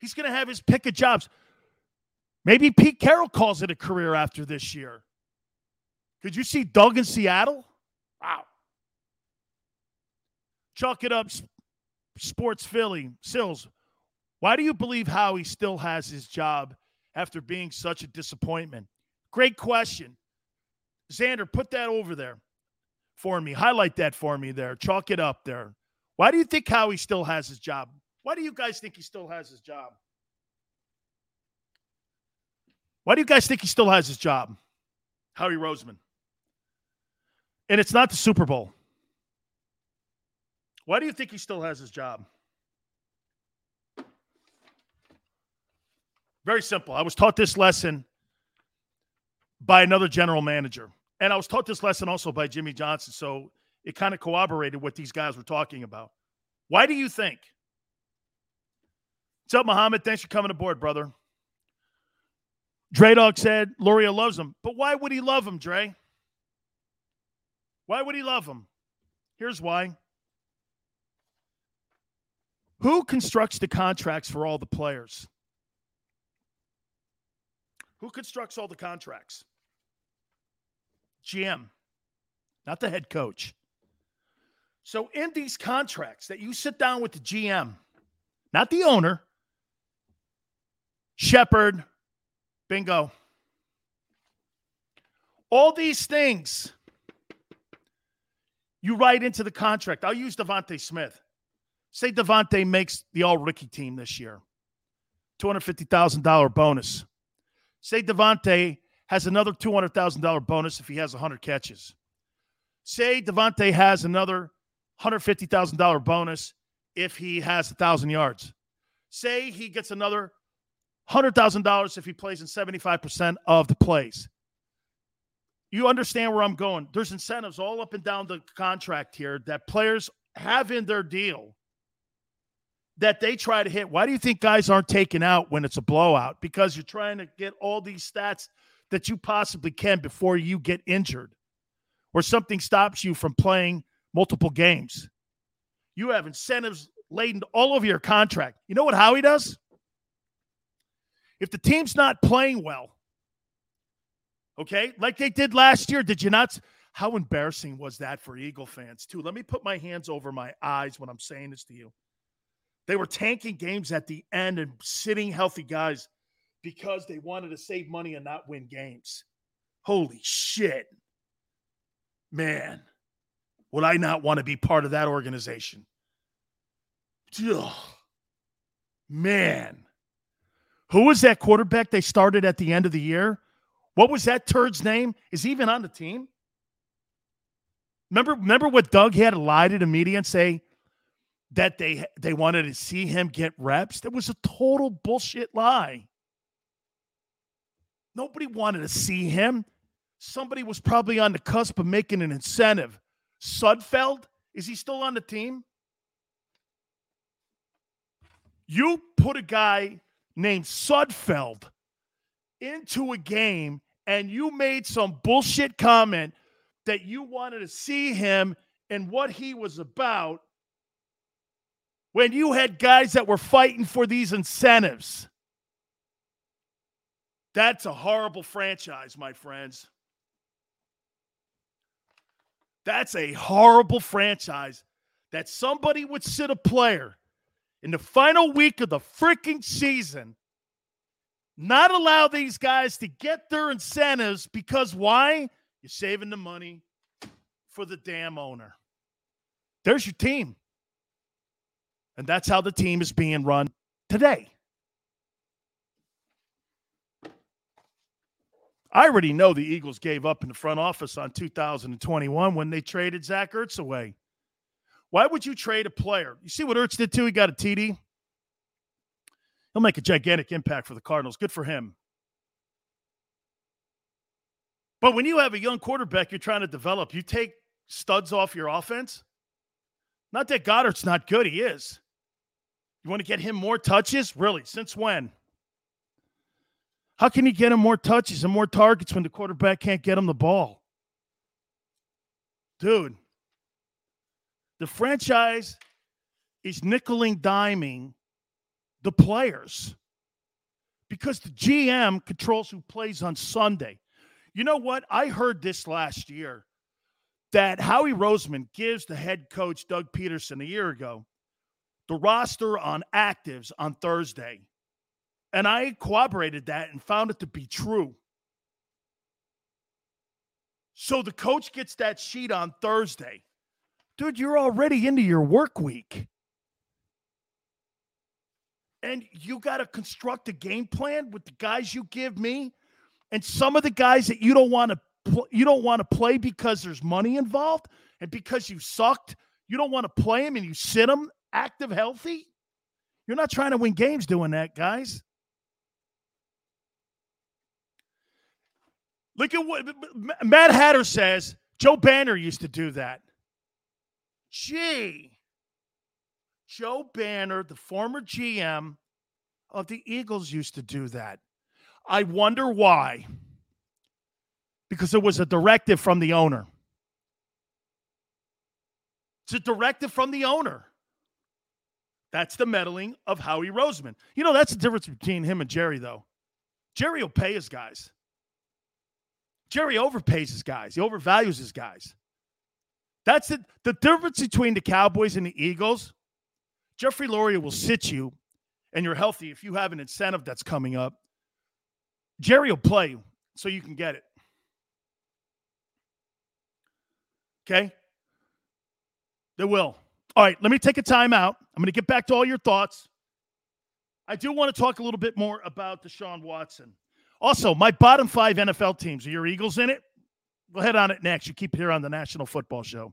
He's going to have his pick of jobs. Maybe Pete Carroll calls it a career after this year. Could you see Doug in Seattle? Wow. Chalk it up, Sports Philly. Sills, why do you believe Howie still has his job after being such a disappointment? Great question. Xander, put that over there for me. Highlight that for me there. Chalk it up there. Why do you think Howie still has his job? Why do you guys think he still has his job? Why do you guys think he still has his job? Howie Roseman. And it's not the Super Bowl. Why do you think he still has his job? Very simple. I was taught this lesson by another general manager. And I was taught this lesson also by Jimmy Johnson. So it kind of corroborated what these guys were talking about. Why do you think? What's up, Muhammad? Thanks for coming aboard, brother. Dre Dog said Lurie loves him. But why would he love him, Dre? Why would he love him? Here's why. Who constructs the contracts for all the players? Who constructs all the contracts? GM, not the head coach. So, in these contracts that you sit down with the GM, not the owner, Shepard, bingo. All these things you write into the contract. I'll use DeVonta Smith. Say DeVonta makes the all rookie team this year, $250,000 bonus. Say DeVonta has another $200,000 bonus if he has 100 catches. Say DeVonta has another $150,000 bonus if he has 1,000 yards. Say he gets another $100,000 if he plays in 75% of the plays. You understand where I'm going. There's incentives all up and down the contract here that players have in their deal that they try to hit. Why do you think guys aren't taken out when it's a blowout? Because you're trying to get all these stats that you possibly can before you get injured or something stops you from playing multiple games. You have incentives laden all over your contract. You know what Howie does? If the team's not playing well, okay, like they did last year, did you not? How embarrassing was that for Eagle fans, too? Let me put my hands over my eyes when I'm saying this to you. They were tanking games at the end and sitting healthy guys because they wanted to save money and not win games. Holy shit. Man. Would I not want to be part of that organization? Ugh. Man. Who was that quarterback they started at the end of the year? What was that turd's name? Is he even on the team? Remember, remember what Doug had to lie to the media and say that they they wanted to see him get reps? That was a total bullshit lie. Nobody wanted to see him. Somebody was probably on the cusp of making an incentive. Sudfeld, is he still on the team? You put a guy named Sudfeld into a game and you made some bullshit comment that you wanted to see him and what he was about when you had guys that were fighting for these incentives. That's a horrible franchise, my friends. That's a horrible franchise that somebody would sit a player in the final week of the freaking season, not allow these guys to get their incentives because why? You're saving the money for the damn owner. There's your team. And that's how the team is being run today. I already know the Eagles gave up in the front office on 2021 when they traded Zach Ertz away. Why would you trade a player? You see what Ertz did too? He got a TD. He'll make a gigantic impact for the Cardinals. Good for him. But when you have a young quarterback you're trying to develop, you take studs off your offense. Not that Goedert's not good, he is. You want to get him more touches? Really? Since when? How can you get him more touches and more targets when the quarterback can't get him the ball? Dude, the franchise is nickeling diming the players because the GM controls who plays on Sunday. You know what? I heard this last year that Howie Roseman gives the head coach Doug Pederson a year ago the roster on actives on Thursday. And I corroborated that and found it to be true. So the coach gets that sheet on Thursday. Dude, you're already into your work week. And you got to construct a game plan with the guys you give me and some of the guys that you don't want to pl- you don't want to play because there's money involved and because you sucked, you don't want to play them and you sit them active, healthy. You're not trying to win games doing that, guys. Look at what Matt Hatter says. Joe Banner used to do that. Gee, Joe Banner, the former GM of the Eagles, used to do that. I wonder why because it was a directive from the owner. It's a directive from the owner. That's the meddling of Howie Roseman. You know, that's the difference between him and Jerry, though. Jerry will pay his guys. Jerry overpays his guys. He overvalues his guys. That's the, the difference between the Cowboys and the Eagles. Jeffrey Lurie will sit you and you're healthy if you have an incentive that's coming up. Jerry will play you so you can get it. Okay? They will. All right, let me take a timeout. I'm going to get back to all your thoughts. I do want to talk a little bit more about Deshaun Watson. Also, my bottom five NFL teams. Are your Eagles in it? We'll head on it next. You keep here on the National Football Show.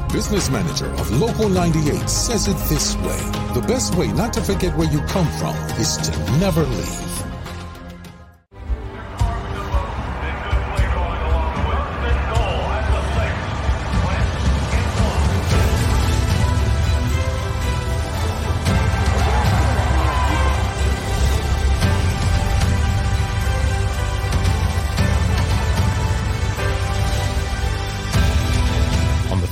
business manager of Local 98, says it this way. The best way not to forget where you come from is to never leave.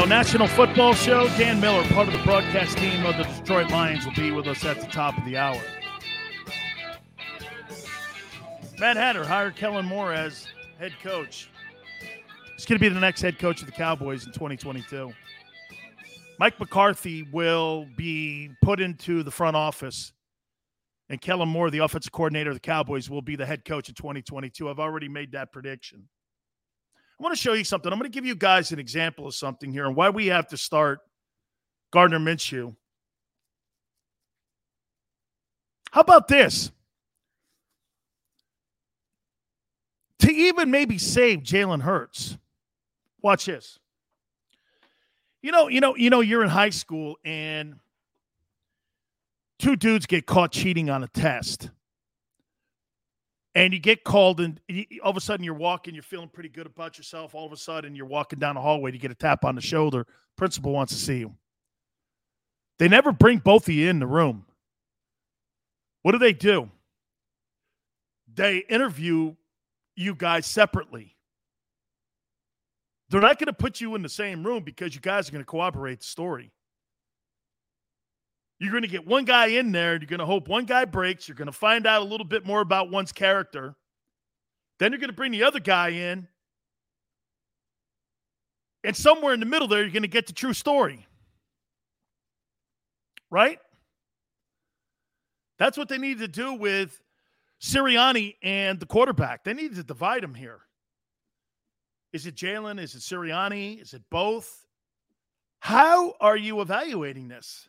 National Football Show. Dan Miller, part of the broadcast team of the Detroit Lions, will be with us at the top of the hour. Matt Hatter hired Kellen Moore as head coach. He's going to be the next head coach of the Cowboys in 2022. Mike McCarthy will be put into the front office, and Kellen Moore, the offensive coordinator of the Cowboys, will be the head coach in 2022. I've already made that prediction. I want to show you something. I'm going to give you guys an example of something here and why we have to start Gardner Minshew. How about this? To even maybe save Jalen Hurts. Watch this. You know, you know, you know, you're in high school and two dudes get caught cheating on a test and you get called and all of a sudden you're walking you're feeling pretty good about yourself. All of a sudden you're walking down the hallway to get a tap on the shoulder. Principal wants to see you. They never bring both of you in the room. What do they do? They interview you guys separately. They're not going to put you in the same room because you guys are going to corroborate the story you're going to get one guy in there. You're going to hope one guy breaks. You're going to find out a little bit more about one's character. Then you're going to bring the other guy in. And somewhere in the middle there, you're going to get the true story. Right? That's what they need to do with Sirianni and the quarterback. They need to divide them here. Is it Jalen? Is it Sirianni? Is it both? How are you evaluating this?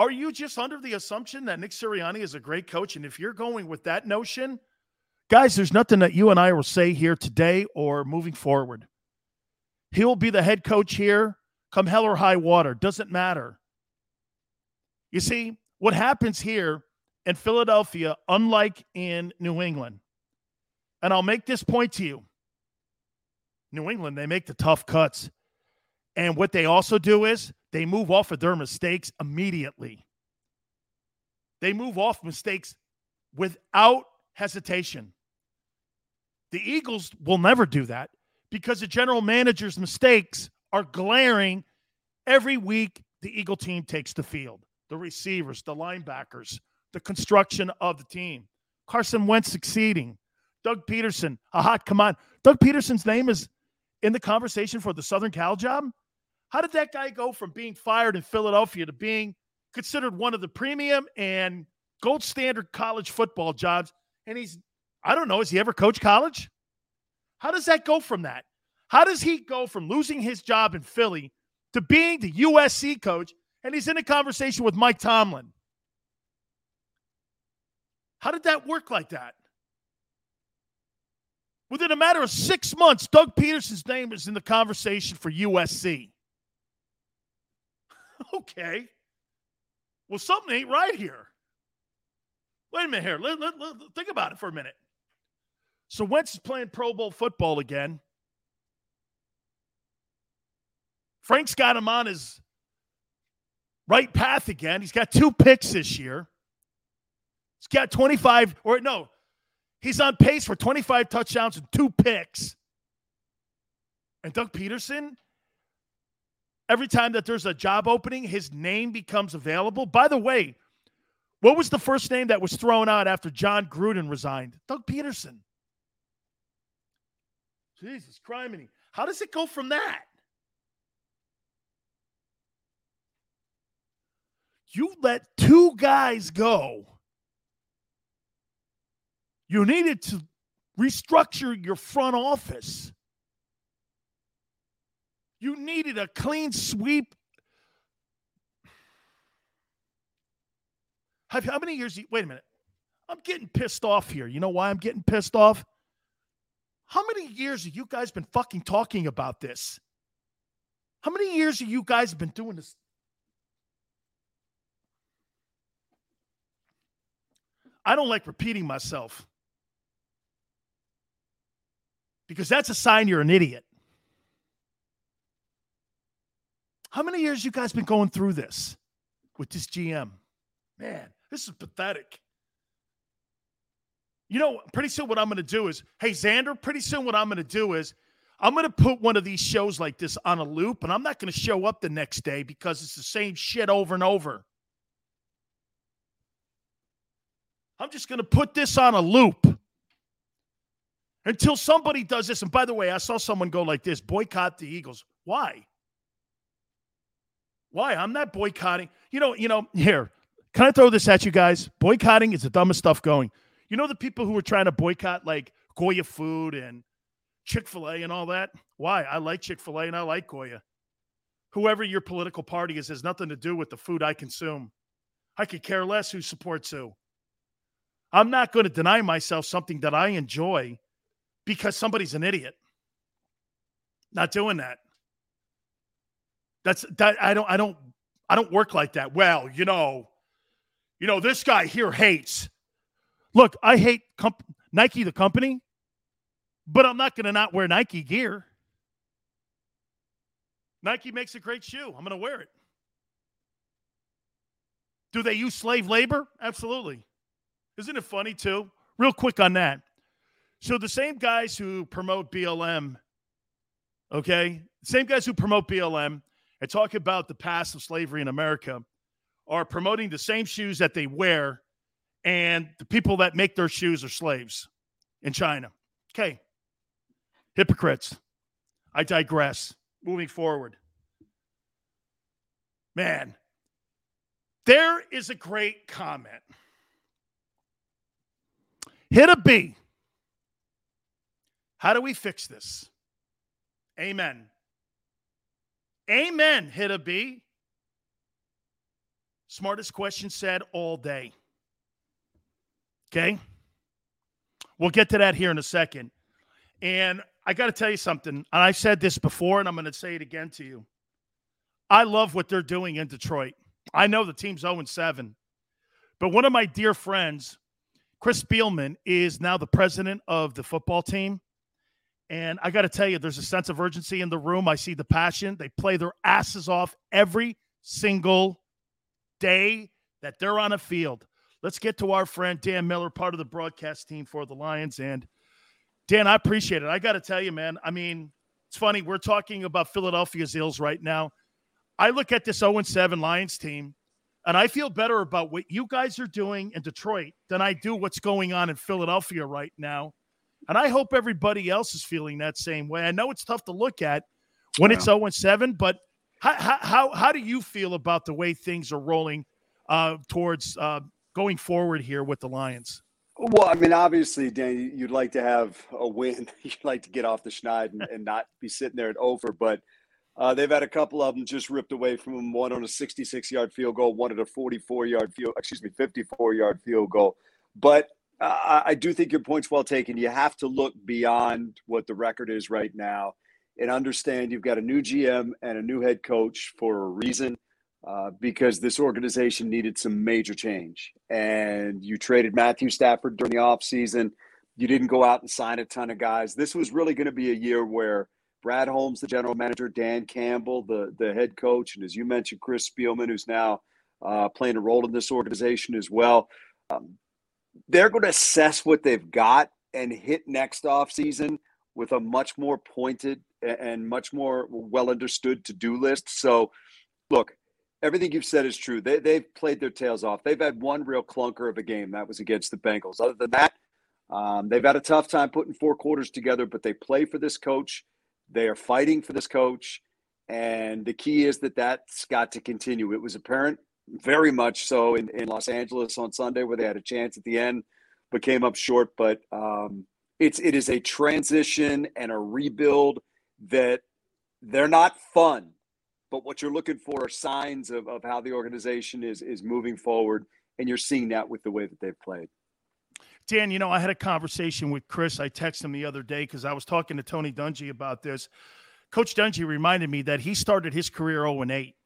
Are you just under the assumption that Nick Sirianni is a great coach? And if you're going with that notion, guys, there's nothing that you and I will say here today or moving forward. He'll be the head coach here come hell or high water. Doesn't matter. You see, what happens here in Philadelphia, unlike in New England, and I'll make this point to you New England, they make the tough cuts. And what they also do is they move off of their mistakes immediately. They move off mistakes without hesitation. The Eagles will never do that because the general manager's mistakes are glaring every week the Eagle team takes the field. The receivers, the linebackers, the construction of the team. Carson Wentz succeeding. Doug Pederson, a hot command. Doug Pederson's name is in the conversation for the Southern Cal job. How did that guy go from being fired in Philadelphia to being considered one of the premium and gold standard college football jobs? And he's, I don't know, has he ever coached college? How does that go from that? How does he go from losing his job in Philly to being the USC coach? And he's in a conversation with Mike Tomlin. How did that work like that? Within a matter of six months, Doug Pederson's name is in the conversation for USC. okay. Well, something ain't right here. Wait a minute here. Let, let, let, think about it for a minute. So Wentz is playing Pro Bowl football again. Frank's got him on his right path again. He's got two picks this year. He's got 25, or no, He's on pace for 25 touchdowns and two picks. And Doug Pederson, every time that there's a job opening, his name becomes available. By the way, what was the first name that was thrown out after Jon Gruden resigned? Doug Pederson. Jesus, criminy. How does it go from that? You let two guys go. You needed to restructure your front office. You needed a clean sweep. How many years? Wait a minute. I'm getting pissed off here. You know why I'm getting pissed off? How many years have you guys been fucking talking about this? How many years have you guys been doing this? I don't like repeating myself because that's a sign you're an idiot. How many years you guys been going through this with this GM? Man, this is pathetic. You know, pretty soon what I'm going to do is, hey, Xander, pretty soon what I'm going to do is I'm going to put one of these shows like this on a loop, and I'm not going to show up the next day because it's the same shit over and over. I'm just going to put this on a loop until somebody does this. And by the way, I saw someone go like this boycott the Eagles. Why? Why? I'm not boycotting. You know, you know, here, can I throw this at you guys? Boycotting is the dumbest stuff going. You know the people who were trying to boycott like Goya food and Chick-fil-A and all that? Why? I like Chick-fil-A and I like Goya. Whoever your political party is has nothing to do with the food I consume. I could care less who supports who. I'm not going to deny myself something that I enjoy because somebody's an idiot. Not doing that. That's that I don't I don't I don't work like that. Well, you know, you know this guy here hates. Look, I hate comp- Nike the company, but I'm not going to not wear Nike gear. Nike makes a great shoe. I'm going to wear it. Do they use slave labor? Absolutely. Isn't it funny too? Real quick on that. So the same guys who promote BLM, okay, same guys who promote BLM and talk about the past of slavery in America are promoting the same shoes that they wear, and the people that make their shoes are slaves in China. Okay. Hypocrites. I digress. Moving forward. Man, there is a great comment. Hit a B. How do we fix this? Amen. Amen, hit a B. Smartest question said all day. Okay. We'll get to that here in a second. And I got to tell you something. And I said this before, and I'm going to say it again to you. I love what they're doing in Detroit. I know the team's 0 7. But one of my dear friends, Chris Spielman, is now the president of the football team. And I got to tell you, there's a sense of urgency in the room. I see the passion. They play their asses off every single day that they're on a field. Let's get to our friend Dan Miller, part of the broadcast team for the Lions. And Dan, I appreciate it. I got to tell you, man, I mean, it's funny. We're talking about Philadelphia's ills right now. I look at this 0 7 Lions team, and I feel better about what you guys are doing in Detroit than I do what's going on in Philadelphia right now. And I hope everybody else is feeling that same way. I know it's tough to look at when it's 0 7, but how, how, how do you feel about the way things are rolling uh, towards uh, going forward here with the Lions? Well, I mean, obviously, Dan, you'd like to have a win. you'd like to get off the schneid and, and not be sitting there at over, but uh, they've had a couple of them just ripped away from them. One on a 66 yard field goal, one at a 44 yard field, excuse me, 54 yard field goal. But uh, I do think your point's well taken. You have to look beyond what the record is right now and understand you've got a new GM and a new head coach for a reason. Uh, because this organization needed some major change. And you traded Matthew Stafford during the offseason. You didn't go out and sign a ton of guys. This was really going to be a year where Brad Holmes, the general manager, Dan Campbell, the, the head coach, and as you mentioned, Chris Spielman, who's now uh, playing a role in this organization as well. Um, they're going to assess what they've got and hit next off season with a much more pointed and much more well understood to do list. So, look, everything you've said is true. They, they've played their tails off. They've had one real clunker of a game that was against the Bengals. Other than that, um, they've had a tough time putting four quarters together, but they play for this coach. They are fighting for this coach. And the key is that that's got to continue. It was apparent very much so in, in Los Angeles on Sunday where they had a chance at the end, but came up short. But um, it's it is a transition and a rebuild that they're not fun, but what you're looking for are signs of, of how the organization is is moving forward, and you're seeing that with the way that they've played. Dan, you know, I had a conversation with Chris. I texted him the other day because I was talking to Tony Dungy about this. Coach Dungy reminded me that he started his career 0 and 8.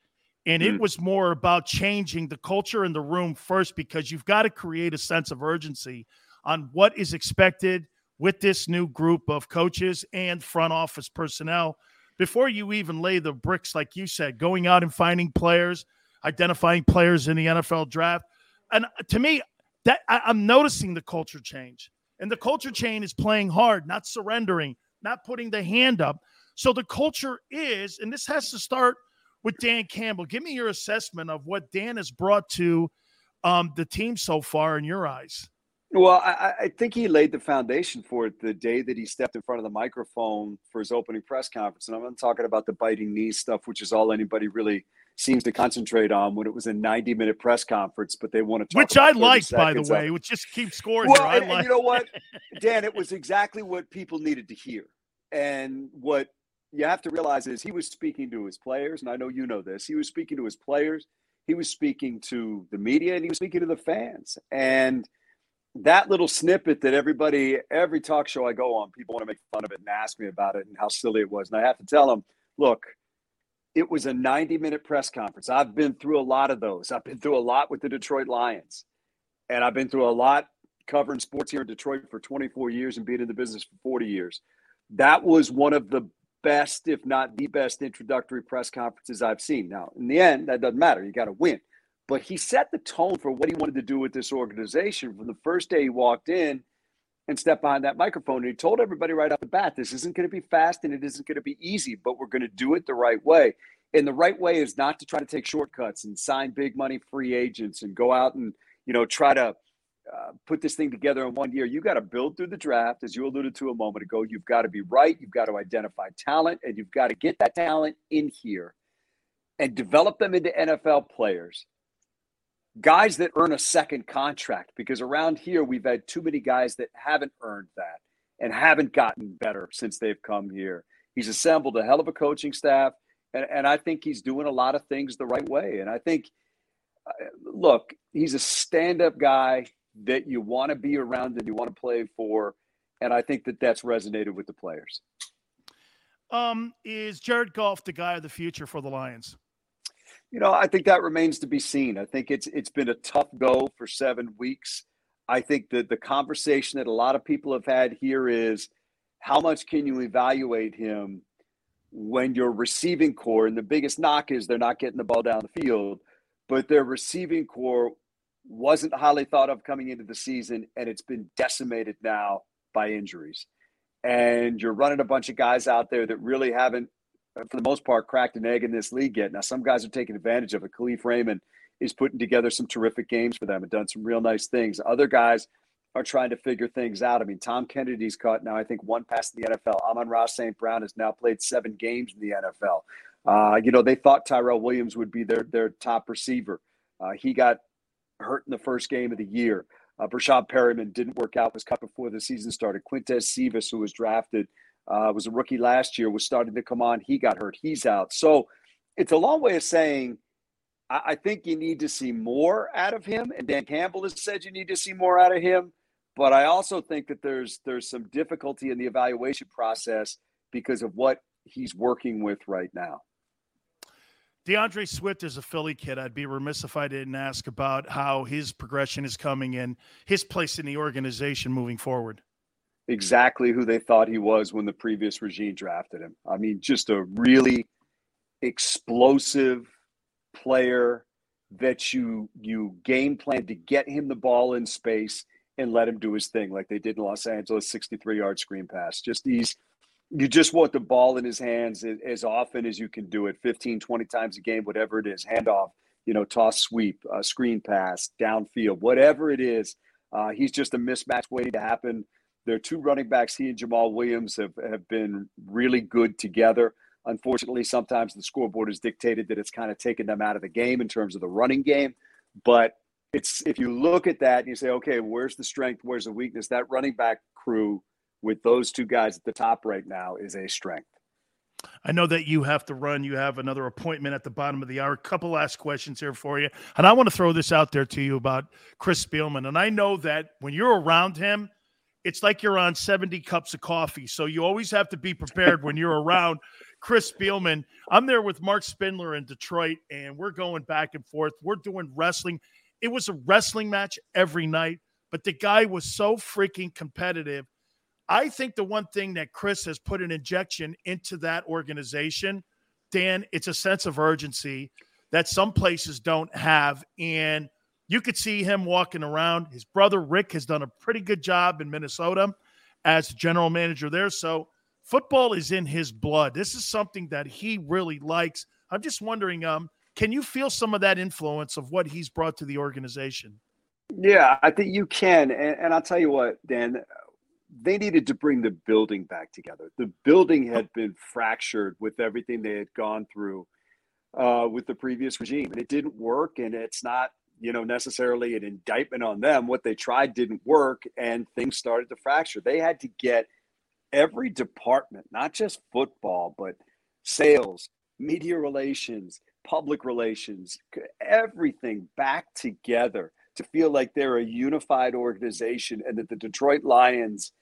And mm. it was more about changing the culture in the room first because you've got to create a sense of urgency on what is expected with this new group of coaches and front office personnel before you even lay the bricks, like you said, going out and finding players, identifying players in the NFL draft. And to me, that I, I'm noticing the culture change. And the culture change is playing hard, not surrendering, not putting the hand up. So the culture is, and this has to start with Dan Campbell. Give me your assessment of what Dan has brought to um, the team so far in your eyes. Well, I, I, think he laid the foundation for it the day that he stepped in front of the microphone for his opening press conference. And I'm not talking about the biting knee stuff, which is all anybody really seems to concentrate on when it was a 90 minute press conference, but they want to talk Which I like, by the way, which just keeps scoring. Well, and, like. and you know what, Dan, it was exactly what people needed to hear. And what you have to realize is he was speaking to his players, and I know you know this. He was speaking to his players, he was speaking to the media, and he was speaking to the fans. And – that little snippet that everybody, every talk show I go on, people want to make fun of it and ask me about it and how silly it was. And I have to tell them, look, it was a 90 minute press conference. I've been through a lot of those. I've been through a lot with the Detroit Lions, and I've been through a lot covering sports here in Detroit for 24 years and being in the business for 40 years. That was one of the best, if not the best, introductory press conferences I've seen. Now, in the end, that doesn't matter. You got to win but he set the tone for what he wanted to do with this organization from the first day he walked in and stepped behind that microphone. And he told everybody right off the bat, this isn't going to be fast and it isn't going to be easy, but we're going to do it the right way. And the right way is not to try to take shortcuts and sign big money free agents and go out and, you know, try to uh, put this thing together in one year. You got to build through the draft, as you alluded to a moment ago. You've got to be right. You've got to identify talent and you've got to get that talent in here and develop them into NFL players guys that earn a second contract because around here we've had too many guys that haven't earned that and haven't gotten better since they've come here. He's assembled a hell of a coaching staff, and, and I think he's doing a lot of things the right way. And I think, uh, look, he's a stand up guy that you want to be around and you want to play for. And I think that that's resonated with the players. Um, is Jared Goff the guy of the future for the Lions? You know, I think that remains to be seen. I think it's it's been a tough go for seven weeks. I think that the conversation that a lot of people have had here is how much can you evaluate him when your receiving corps, and the biggest knock is they're not getting the ball down the field, but their receiving corps wasn't highly thought of coming into the season, and it's been decimated now by injuries. And you're running a bunch of guys out there that really haven't for the most part, cracked an egg in this league yet. Now, some guys are taking advantage of it. Kalif Raymond is putting together some terrific games for them and done some real nice things. Other guys are trying to figure things out. I mean, Tom Kennedy's caught now, I think, one pass in the NFL. Amon-Ra St. Brown has now played seven games in the NFL. Uh, you know, they thought Tyrell Williams would be their, their top receiver. Uh, he got hurt in the first game of the year. Uh, Breshad Perriman didn't work out, was cut before the season started. Quintez Cephus, who was drafted – uh, was a rookie last year, was starting to come on. He got hurt. He's out. So it's a long way of saying I, I think you need to see more out of him. And Dan Campbell has said you need to see more out of him. But I also think that there's there's some difficulty in the evaluation process because of what he's working with right now. D'Andre Swift is a Philly kid. I'd be remiss if I didn't ask about how his progression is coming in, his place in the organization moving forward exactly who they thought he was when the previous regime drafted him. I mean, just a really explosive player that you you game plan to get him the ball in space and let him do his thing like they did in Los Angeles, 63 yard screen pass. Just these, you just want the ball in his hands as often as you can do it 15, 20 times a game, whatever it is, handoff, you know, toss sweep, uh, screen pass, downfield, whatever it is. Uh, he's just a mismatch waiting to happen. Their two running backs, he and Jamaal Williams, have, have been really good together. Unfortunately, sometimes the scoreboard has dictated that it's kind of taken them out of the game in terms of the running game. But it's if you look at that and you say, okay, where's the strength? Where's the weakness? That running back crew with those two guys at the top right now is a strength. I know that you have to run. You have another appointment at the bottom of the hour. A couple last questions here for you. And I want to throw this out there to you about Chris Spielman. And I know that when you're around him, it's like you're on 70 cups of coffee. So you always have to be prepared when you're around Chris Spielman. I'm there with Marc Spindler in Detroit, and we're going back and forth. We're doing wrestling. It was a wrestling match every night, but the guy was so freaking competitive. I think the one thing that Chris has put an injection into that organization, Dan, it's a sense of urgency that some places don't have. And you could see him walking around. His brother Rick has done a pretty good job in Minnesota as general manager there. So football is in his blood. This is something that he really likes. I'm just wondering, um, can you feel some of that influence of what he's brought to the organization? Yeah, I think you can. And, and I'll tell you what, Dan, they needed to bring the building back together. The building had been fractured with everything they had gone through uh, with the previous regime, and it didn't work. And it's not, you know, necessarily an indictment on them. What they tried didn't work, and things started to fracture. They had to get every department, not just football, but sales, media relations, public relations, everything back together to feel like they're a unified organization and that the Detroit Lions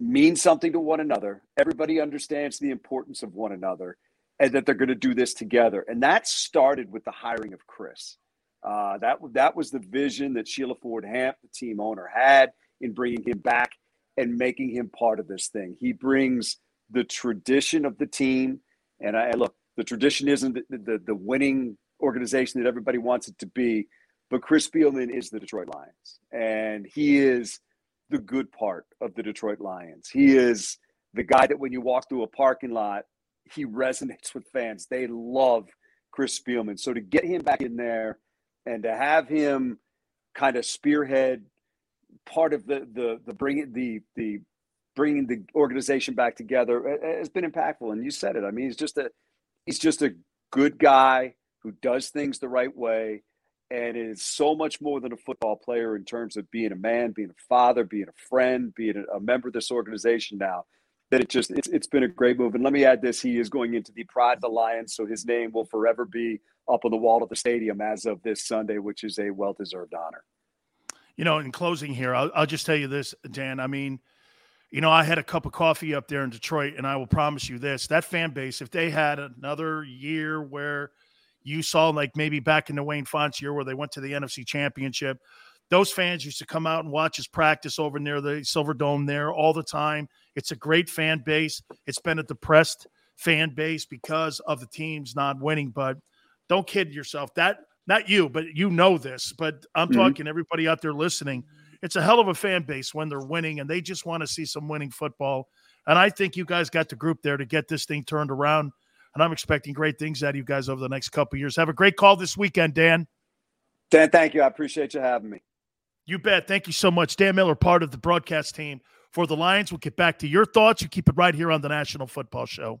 mean something to one another. Everybody understands the importance of one another and that they're going to do this together. And that started with the hiring of Chris. Uh, that, that was the vision that Sheila Ford Hamp, the team owner, had in bringing him back and making him part of this thing. He brings the tradition of the team. And I look, the tradition isn't the, the, the winning organization that everybody wants it to be, but Chris Spielman is the Detroit Lions. And he is the good part of the Detroit Lions. He is the guy that when you walk through a parking lot, he resonates with fans. They love Chris Spielman. So to get him back in there and to have him kind of spearhead part of the the the bringing the the bringing the organization back together has been impactful. And you said it. I mean, he's just a he's just a good guy who does things the right way and is so much more than a football player in terms of being a man, being a father, being a friend, being a, member of this organization now. That it just it's, it's been a great move. And let me add this: he is going into the Pride Lions, so his name will forever be up on the wall of the stadium as of this Sunday, which is a well-deserved honor. You know, in closing here, I'll, I'll just tell you this, Dan. I mean, you know, I had a cup of coffee up there in Detroit, and I will promise you this: that fan base, if they had another year where you saw, like maybe back in the Wayne Fontes year where they went to the NFC Championship, those fans used to come out and watch his practice over near the Silverdome there all the time. It's a great fan base. It's been a depressed fan base because of the teams not winning, but don't kid yourself. That not you, but you know this, but I'm mm-hmm. talking everybody out there listening. It's a hell of a fan base when they're winning and they just want to see some winning football. And I think you guys got the group there to get this thing turned around. And I'm expecting great things out of you guys over the next couple years. Have a great call this weekend, Dan. Dan, thank you. I appreciate you having me. You bet. Thank you so much. Dan Miller, part of the broadcast team for the Lions. We'll get back to your thoughts. You keep it right here on the National Football Show.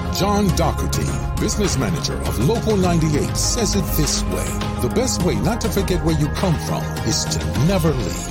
John Dougherty, business manager of Local 98, says it this way. The best way not to forget where you come from is to never leave.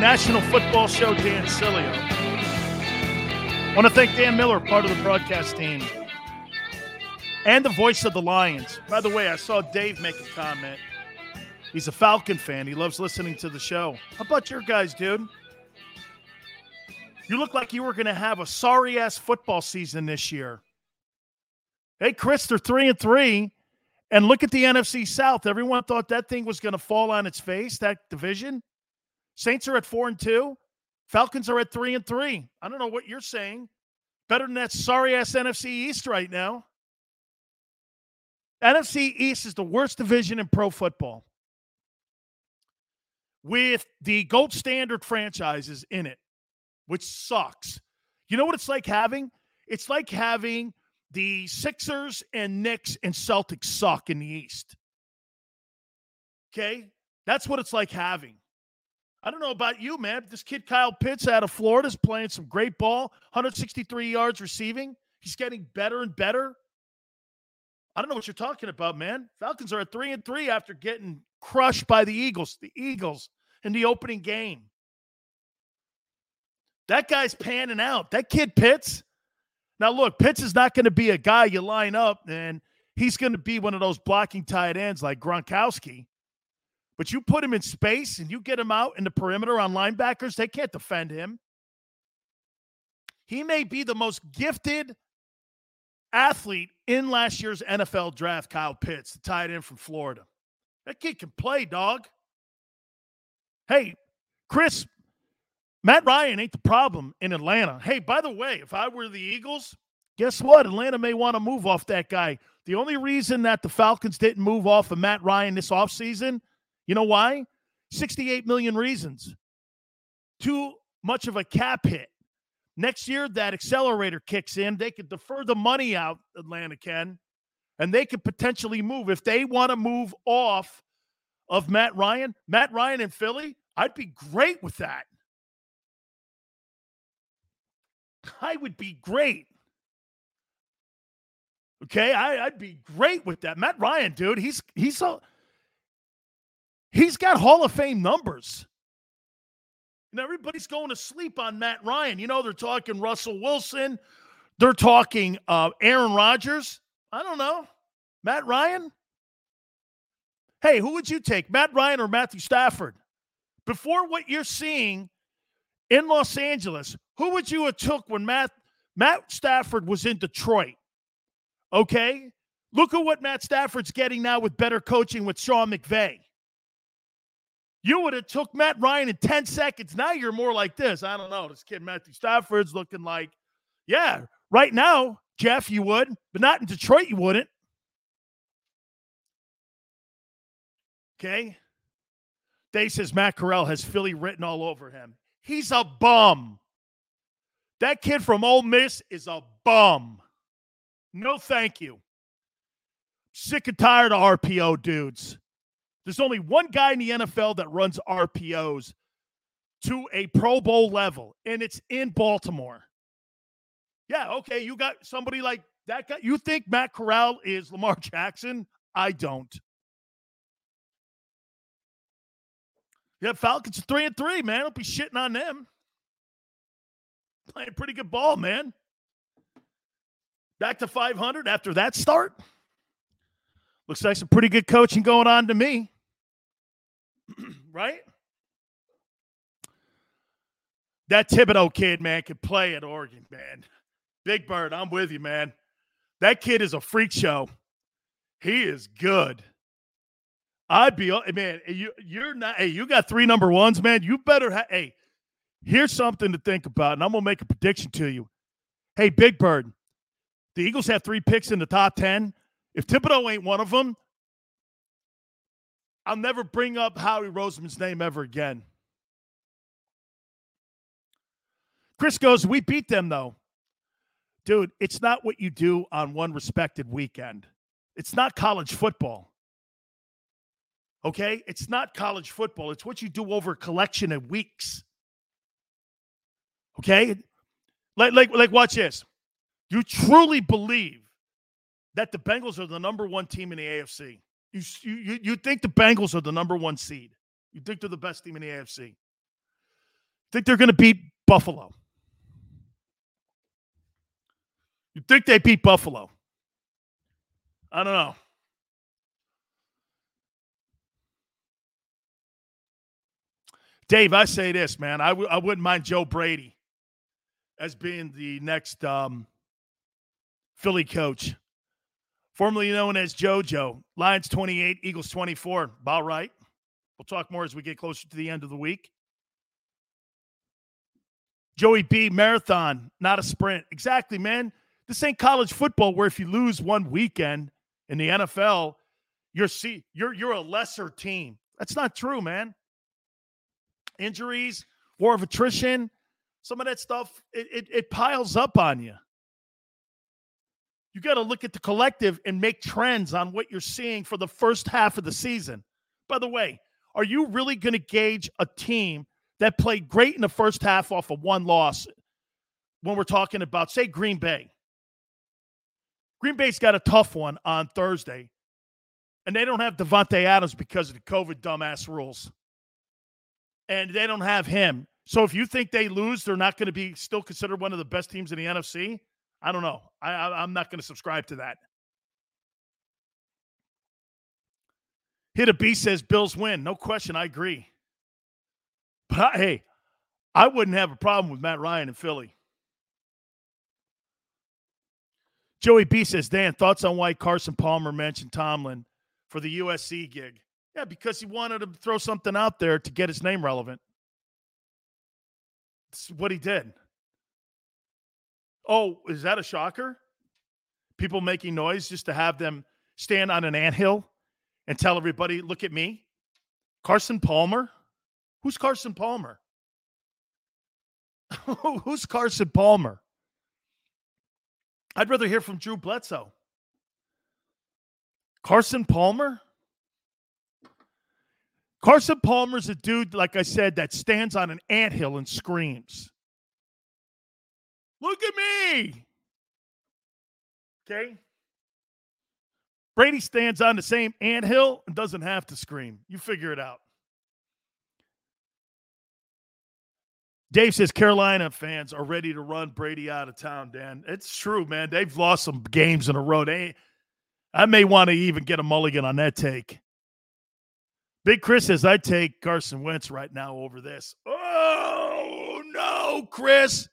National Football Show, Dan Sileo. want to thank Dan Miller, part of the broadcast team, and the voice of the Lions. By the way, I saw Dave make a comment. He's a Falcon fan. He loves listening to the show. How about your guys, dude? You look like you were going to have a sorry ass football season this year. Hey, Chris, they're three and three. And look at the NFC South. Everyone thought that thing was going to fall on its face, that division. Saints are at four and two. Falcons are at three and three. I don't know what you're saying. Better than that sorry ass NFC East right now. NFC East is the worst division in pro football with the gold standard franchises in it, which sucks. You know what it's like having? It's like having the Sixers and Knicks and Celtics suck in the East. Okay? That's what it's like having. I don't know about you, man. This kid Kyle Pitts out of Florida is playing some great ball, 163 yards receiving. He's getting better and better. I don't know what you're talking about, man. Falcons are at three and three after getting crushed by the Eagles. The Eagles in the opening game. That guy's panning out. That kid Pitts. Now, look, Pitts is not going to be a guy you line up, and he's going to be one of those blocking tight ends like Gronkowski. But you put him in space and you get him out in the perimeter on linebackers, they can't defend him. He may be the most gifted athlete in last year's NFL draft, Kyle Pitts, the tight end from Florida. That kid can play, dog. Hey, Chris, Matt Ryan ain't the problem in Atlanta. Hey, by the way, if I were the Eagles, guess what? Atlanta may want to move off that guy. The only reason that the Falcons didn't move off of Matt Ryan this offseason, you know why? 68 million reasons. Too much of a cap hit. Next year, that accelerator kicks in. They could defer the money out, Atlanta can, and they could potentially move. If they want to move off of Matt Ryan, Matt Ryan in Philly, I'd be great with that. I would be great. Okay, I, would be great with that. Matt Ryan, dude, he's he's a he's got Hall of Fame numbers. And everybody's going to sleep on Matt Ryan. You know, they're talking Russell Wilson, they're talking uh, Aaron Rodgers. I don't know. Matt Ryan? Hey, who would you take, Matt Ryan or Matthew Stafford? before what you're seeing in Los Angeles, who would you have took when Matt Matt Stafford was in Detroit? Okay? Look at what Matt Stafford's getting now with better coaching with Sean McVay. You would have took Matt Ryan in 10 seconds. Now you're more like this. I don't know. This kid Matthew Stafford's looking like, yeah, right now, Jeff, you would, but not in Detroit, you wouldn't. Okay. Dave says Matt Corral has Philly written all over him. He's a bum. That kid from Ole Miss is a bum. No, thank you. Sick and tired of RPO dudes. There's only one guy in the NFL that runs RPOs to a Pro Bowl level, and it's in Baltimore. Yeah, okay, you got somebody like that guy. You think Matt Corral is Lamar Jackson? I don't. Yeah, Falcons are three and three, man. Don't be shitting on them. Playing pretty good ball, man. Back to 500 after that start. Looks like some pretty good coaching going on to me. right? That Thibodeaux kid, man, can play at Oregon, man. Big Bird, I'm with you, man. That kid is a freak show. He is good. I'd be man. You you're not. Hey, you got three number ones, man. You better. Ha- hey, here's something to think about, and I'm gonna make a prediction to you. Hey, Big Bird, the Eagles have three picks in the top ten. If Thibodeaux ain't one of them, I'll never bring up Howie Roseman's name ever again. Chris goes, We beat them though. Dude, it's not what you do on one respected weekend. It's not college football. Okay? It's not college football. It's what you do over a collection of weeks. Okay? Like, like, like, watch this. You truly believe that the Bengals are the number one team in the AFC. You, you, you think the Bengals are the number one seed. You think they're the best team in the AFC. Think they're going to beat Buffalo. You think they beat Buffalo. I don't know. Dave, I say this, man. I w- I wouldn't mind Joe Brady as being the next um, Philly coach, formerly known as JoJo. Lions 28, Eagles 24. About right. We'll talk more as we get closer to the end of the week. Joey B, marathon, not a sprint. Exactly, man. This ain't college football where if you lose one weekend in the NFL, you're see you're you're a lesser team. That's not true, man injuries, war of attrition, some of that stuff, it, it, it piles up on you. You got to look at the collective and make trends on what you're seeing for the first half of the season. By the way, are you really going to gauge a team that played great in the first half off of one loss when we're talking about, say, Green Bay? Green Bay's got a tough one on Thursday, and they don't have Davante Adams because of the COVID dumbass rules and they don't have him. So if you think they lose, they're not going to be still considered one of the best teams in the NFC. I don't know. I, I am not going to subscribe to that. Hit a B says Bills win. No question. I agree. But I, hey, I wouldn't have a problem with Matt Ryan in Philly. Joey B says, Dan, thoughts on why Carson Palmer mentioned Tomlin for the USC gig? Yeah, because he wanted to throw something out there to get his name relevant. That's what he did. Oh, is that a shocker? People making noise just to have them stand on an anthill and tell everybody, look at me? Carson Palmer? Who's Carson Palmer? Who's Carson Palmer? I'd rather hear from Drew Bledsoe. Carson Palmer? Carson Palmer's a dude, like I said, that stands on an anthill and screams. Look at me. Okay. Brady stands on the same anthill and doesn't have to scream. You figure it out. Dave says Carolina fans are ready to run Brady out of town, Dan. It's true, man. They've lost some games in a row. They, I may want to even get a mulligan on that take. Big Chris says I take Carson Wentz right now over this. Oh no, Chris.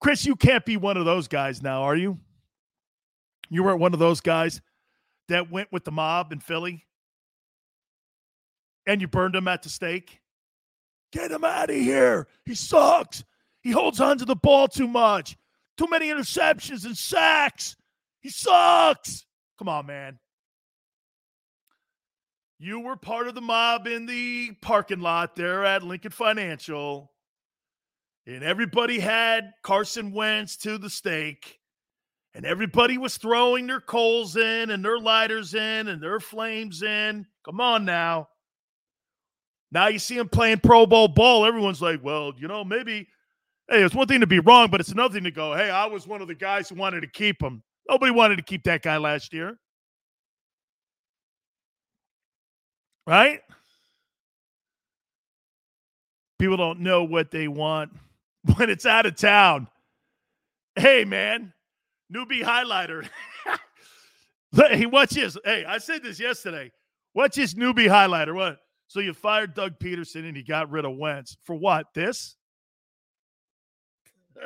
Chris, you can't be one of those guys now, are you? You weren't one of those guys that went with the mob in Philly and you burned him at the stake. Get him out of here. He sucks. He holds on to the ball too much. Too many interceptions and sacks. He sucks. Come on, man. You were part of the mob in the parking lot there at Lincoln Financial. And everybody had Carson Wentz to the stake. And everybody was throwing their coals in and their lighters in and their flames in. Come on now. Now you see him playing Pro Bowl ball. Everyone's like, well, you know, maybe, hey, it's one thing to be wrong, but it's another thing to go, hey, I was one of the guys who wanted to keep him. Nobody wanted to keep that guy last year. Right? People don't know what they want when it's out of town. Hey, man, newbie highlighter. hey, watch this. Hey, I said this yesterday. Watch this newbie highlighter. What? So you fired Doug Pederson and you got rid of Wentz. For what? This?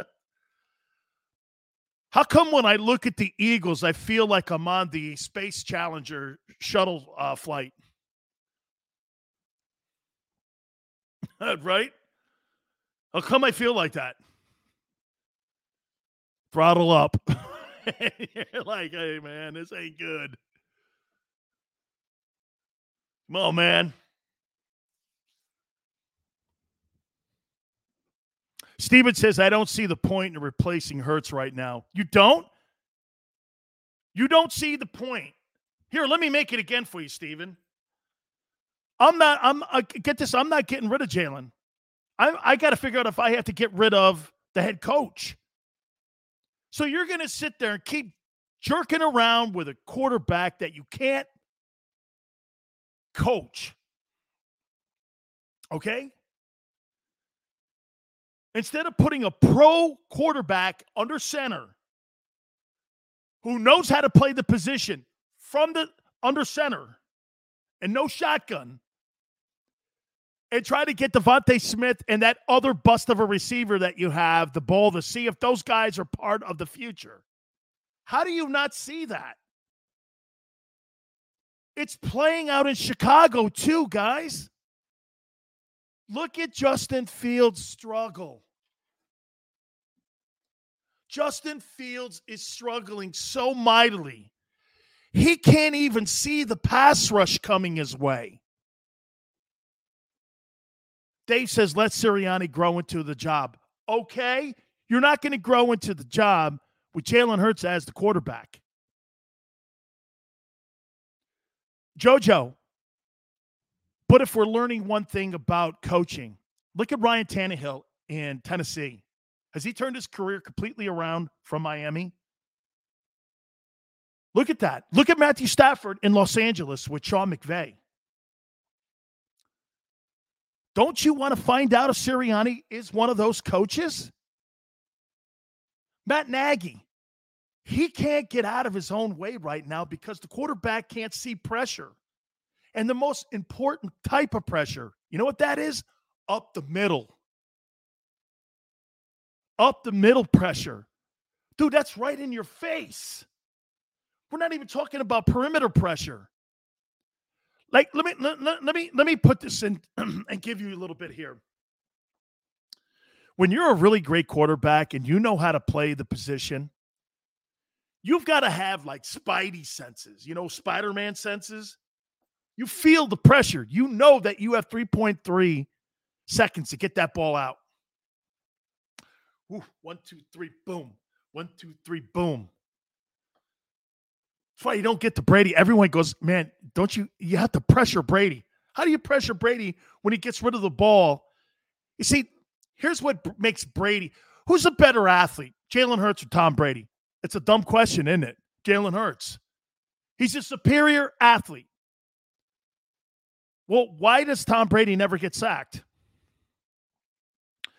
How come when I look at the Eagles, I feel like I'm on the Space Challenger shuttle uh, flight? right? How come I feel like that? Throttle up. like, hey, man, this ain't good. Come on, man. Steven says, I don't see the point in replacing Hurts right now. You don't? You don't see the point. Here, let me make it again for you, Steven. I'm not, I'm, uh, get this, I'm not getting rid of Jalen. I, I got to figure out if I have to get rid of the head coach. So you're going to sit there and keep jerking around with a quarterback that you can't coach. Okay? instead of putting a pro quarterback under center who knows how to play the position from the under center and no shotgun and try to get DeVonta Smith and that other bust of a receiver that you have the ball to see if those guys are part of the future. How do you not see that? It's playing out in Chicago too, guys. Look at Justin Fields' struggle. Justin Fields is struggling so mightily. He can't even see the pass rush coming his way. Dave says, let Sirianni grow into the job. Okay, you're not going to grow into the job with Jalen Hurts as the quarterback. JoJo, but if we're learning one thing about coaching, look at Ryan Tannehill in Tennessee. Has he turned his career completely around from Miami? Look at that. Look at Matthew Stafford in Los Angeles with Sean McVay. Don't you want to find out if Sirianni is one of those coaches? Matt Nagy, he can't get out of his own way right now because the quarterback can't see pressure. And the most important type of pressure, you know what that is? Up the middle. Up the middle pressure. Dude, that's right in your face. We're not even talking about perimeter pressure. Like, let me let, let me let me put this in and give you a little bit here. When you're a really great quarterback and you know how to play the position, you've got to have like spidey senses, you know, Spider-Man senses. You feel the pressure. You know that you have 3.3 seconds to get that ball out. Ooh, one, two, three, boom. One, two, three, boom. Why you don't get to Brady. Everyone goes, man, don't you? You have to pressure Brady. How do you pressure Brady when he gets rid of the ball? You see, here's what makes Brady. Who's a better athlete, Jalen Hurts or Tom Brady? It's a dumb question, isn't it? Jalen Hurts. He's a superior athlete. Well, why does Tom Brady never get sacked?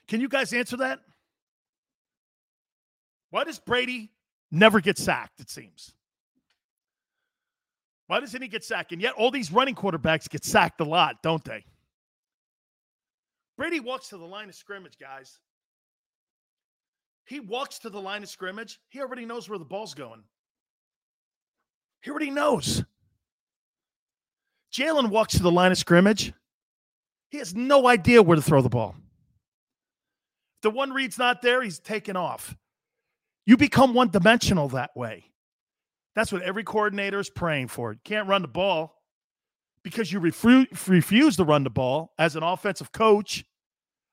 Can you guys answer that? Why does Brady never get sacked, it seems? Why doesn't he get sacked? And yet all these running quarterbacks get sacked a lot, don't they? Brady walks to the line of scrimmage, guys. He walks to the line of scrimmage. He already knows where the ball's going. He already knows. Jalen walks to the line of scrimmage. He has no idea where to throw the ball. The one read's not there, he's taken off. You become one dimensional that way. That's what every coordinator is praying for. You can't run the ball because you refu- refuse to run the ball as an offensive coach.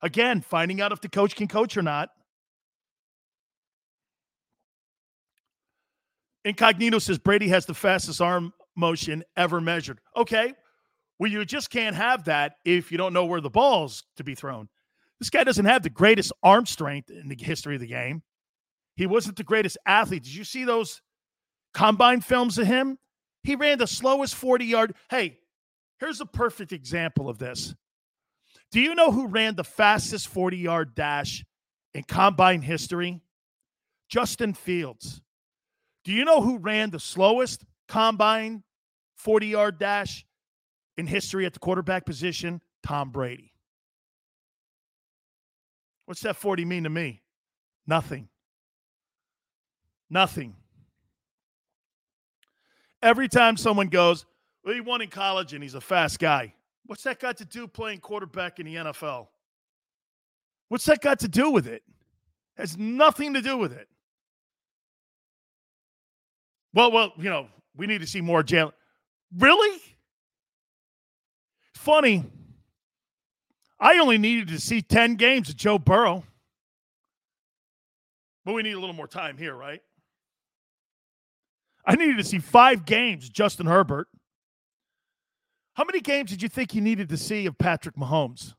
Again, finding out if the coach can coach or not. Incognito says Brady has the fastest arm motion ever measured. Okay. Well, you just can't have that if you don't know where the ball's to be thrown. This guy doesn't have the greatest arm strength in the history of the game. He wasn't the greatest athlete. Did you see those combine films of him? He ran the slowest 40 yard. Hey, here's a perfect example of this. Do you know who ran the fastest 40 yard dash in combine history? Justin Fields. Do you know who ran the slowest combine 40 yard dash in history at the quarterback position? Tom Brady. What's that 40 mean to me? Nothing. Nothing. Every time someone goes, well, he won in college and he's a fast guy. What's that got to do playing quarterback in the NFL? What's that got to do with it? Has nothing to do with it. Well, well, you know, we need to see more Jalen. Really? Funny. I only needed to see 10 games of Joe Burrow. But we need a little more time here, right? I needed to see five games, Justin Herbert. How many games did you think you needed to see of Patrick Mahomes?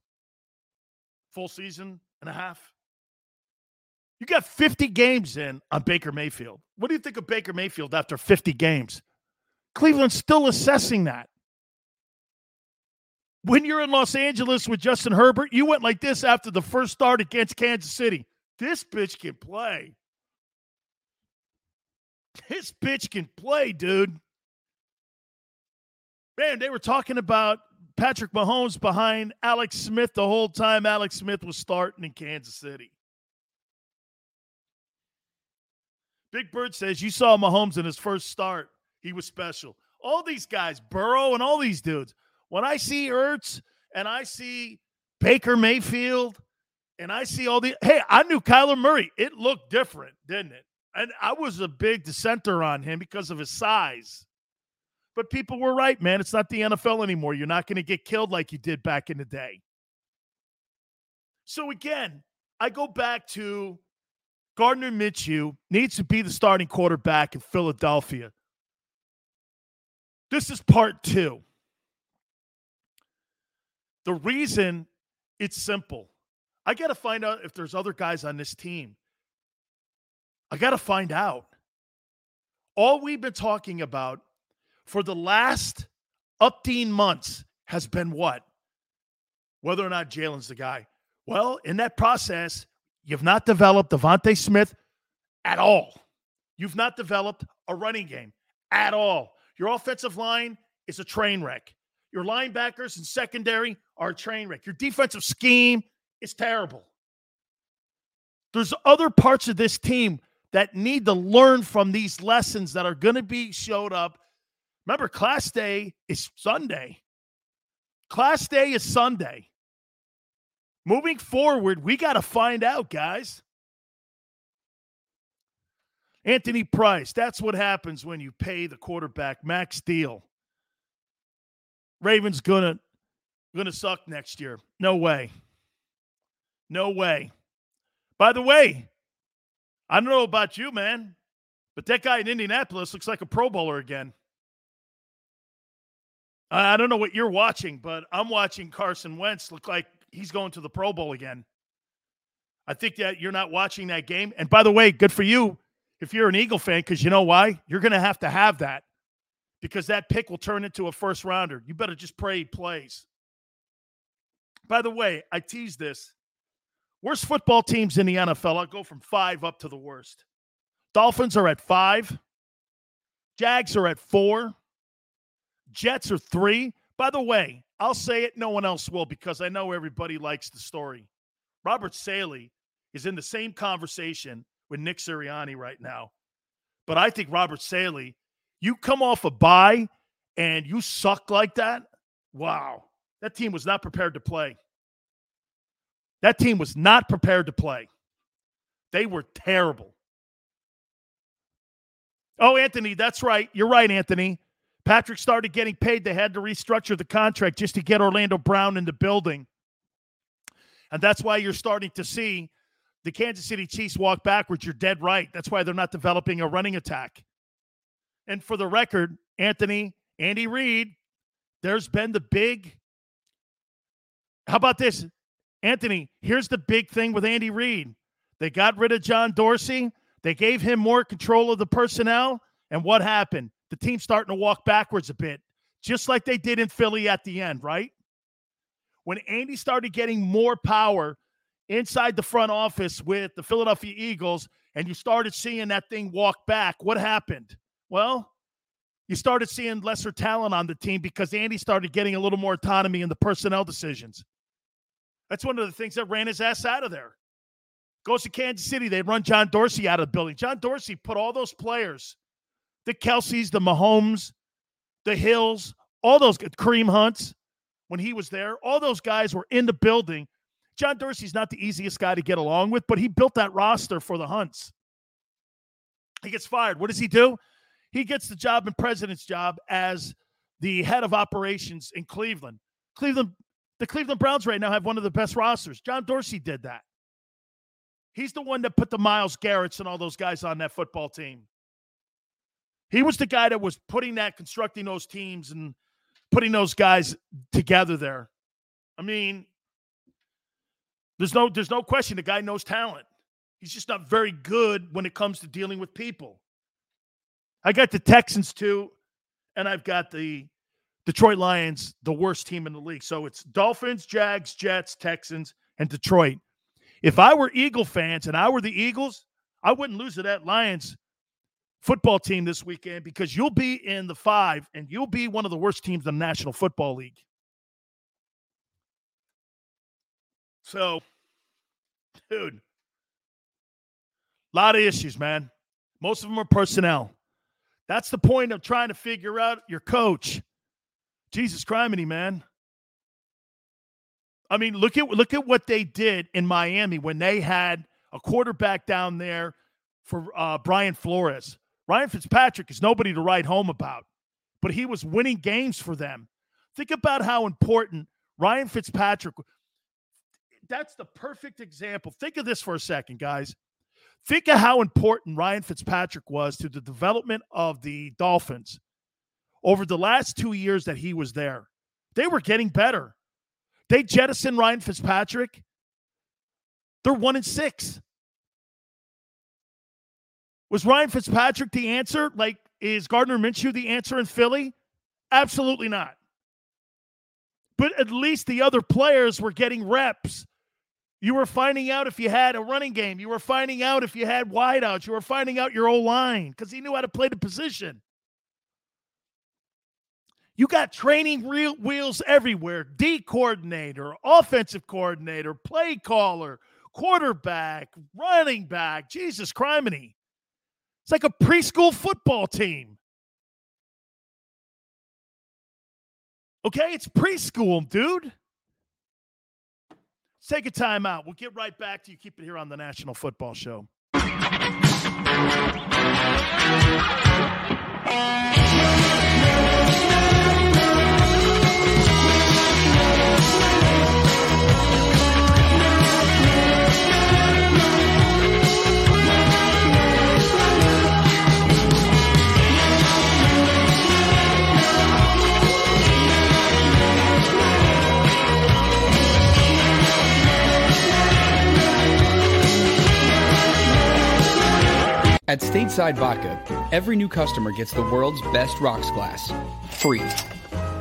Full season and a half? You got 50 games in on Baker Mayfield. What do you think of Baker Mayfield after 50 games? Cleveland's still assessing that. When you're in Los Angeles with Justin Herbert, you went like this after the first start against Kansas City. This bitch can play. This bitch can play, dude. Man, they were talking about Patrick Mahomes behind Alex Smith the whole time Alex Smith was starting in Kansas City. Big Bird says you saw Mahomes in his first start. He was special. All these guys, Burrow and all these dudes. When I see Ertz and I see Baker Mayfield and I see all the hey, I knew Kyler Murray. It looked different, didn't it? And I was a big dissenter on him because of his size. But people were right, man. It's not the NFL anymore. You're not going to get killed like you did back in the day. So again, I go back to Gardner Minshew needs to be the starting quarterback in Philadelphia. This is part two. The reason it's simple. I got to find out if there's other guys on this team. I got to find out. All we've been talking about for the last 18 months has been what? Whether or not Jalen's the guy. Well, in that process, you've not developed DeVonta Smith at all. You've not developed a running game at all. Your offensive line is a train wreck. Your linebackers and secondary are a train wreck. Your defensive scheme is terrible. There's other parts of this team that need to learn from these lessons that are going to be showed up Remember, class day is Sunday. Class day is Sunday. Moving forward, we got to find out, guys. Anthony Price, that's what happens when you pay the quarterback max deal. Ravens gonna gonna suck next year. No way. No way. By the way, I don't know about you, man, but that guy in Indianapolis looks like a Pro Bowler again. I don't know what you're watching, but I'm watching Carson Wentz look like he's going to the Pro Bowl again. I think that you're not watching that game. And by the way, good for you if you're an Eagle fan, because you know why? You're going to have to have that because that pick will turn into a first rounder. You better just pray he plays. By the way, I tease this. Worst football teams in the NFL. I'll go from five up to the worst. Dolphins are at five. Jags are at four. Jets are three. By the way, I'll say it, no one else will because I know everybody likes the story. Robert Saleh is in the same conversation with Nick Sirianni right now. But I think Robert Saleh, you come off a bye and you suck like that. Wow. That team was not prepared to play. That team was not prepared to play. They were terrible. Oh, Anthony, that's right. You're right, Anthony. Patrick started getting paid. They had to restructure the contract just to get Orlando Brown in the building. And that's why you're starting to see the Kansas City Chiefs walk backwards. You're dead right. That's why they're not developing a running attack. And for the record, Anthony, Andy Reid, there's been the big. How about this? Anthony, here's the big thing with Andy Reid. They got rid of John Dorsey. They gave him more control of the personnel. And what happened? The team's starting to walk backwards a bit, just like they did in Philly at the end, right? When Andy started getting more power inside the front office with the Philadelphia Eagles, and you started seeing that thing walk back, what happened? Well, you started seeing lesser talent on the team because Andy started getting a little more autonomy in the personnel decisions. That's one of the things that ran his ass out of there. Goes to Kansas City, they run John Dorsey out of the building. John Dorsey put all those players, the Kelces, the Mahomes, the Hills, all those Kareem Hunts, when he was there, all those guys were in the building. John Dorsey's not the easiest guy to get along with, but he built that roster for the Hunts. He gets fired. What does he do? He gets the job and president's job as the head of operations in Cleveland. Cleveland the Cleveland Browns right now have one of the best rosters. John Dorsey did that. He's the one that put the Myles Garrett's and all those guys on that football team. He was the guy that was putting that, constructing those teams and putting those guys together there. I mean, there's no there's no question the guy knows talent. He's just not very good when it comes to dealing with people. I got the Texans too, and I've got the Detroit Lions, the worst team in the league. So it's Dolphins, Jags, Jets, Texans, and Detroit. If I were Eagle fans and I were the Eagles, I wouldn't lose to that Lions football team this weekend because you'll be in the five and you'll be one of the worst teams in the National Football League. So, dude, a lot of issues, man. Most of them are personnel. That's the point of trying to figure out your coach. Jesus criminy, man. I mean, look at look at what they did in Miami when they had a quarterback down there for uh, Brian Flores. Ryan Fitzpatrick is nobody to write home about, but he was winning games for them. Think about how important Ryan Fitzpatrick. That's the perfect example. Think of this for a second, guys. Think of how important Ryan Fitzpatrick was to the development of the Dolphins over the last two years that he was there. They were getting better. They jettisoned Ryan Fitzpatrick. They're one and six. Was Ryan Fitzpatrick the answer? Like, is Gardner Minshew the answer in Philly? Absolutely not. But at least the other players were getting reps. You were finding out if you had a running game. You were finding out if you had wideouts. You were finding out your old line because he knew how to play the position. You got training wheels everywhere D coordinator, offensive coordinator, play caller, quarterback, running back. Jesus criminy. It's like a preschool football team. Okay, it's preschool, dude. Let's take a time out. We'll get right back to you. Keep it here on the National Football Show. At Stateside Vodka, every new customer gets the world's best rocks glass. Free.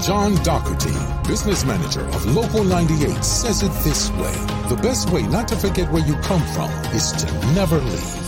John Dougherty, business manager of Local 98, says it this way. The best way not to forget where you come from is to never leave.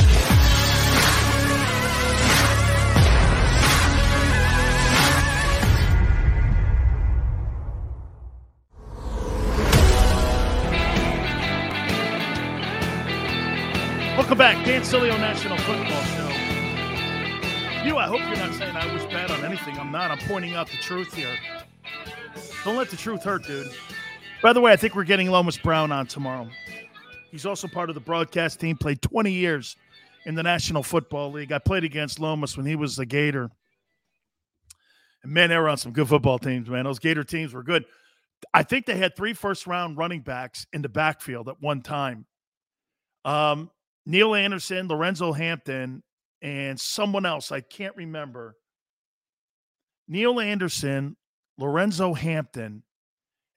Back, National Football Show. You, I hope you're not saying I was bad on anything. I'm not. I'm pointing out the truth here. Don't let the truth hurt, dude. By the way, I think we're getting Lomas Brown on tomorrow. He's also part of the broadcast team. Played 20 years in the National Football League. I played against Lomas when he was a Gator. And man, they were on some good football teams, man. Those Gator teams were good. I think they had three first round running backs in the backfield at one time. Um, Neal Anderson, Lorenzo Hampton, and someone else. I can't remember. Neal Anderson, Lorenzo Hampton,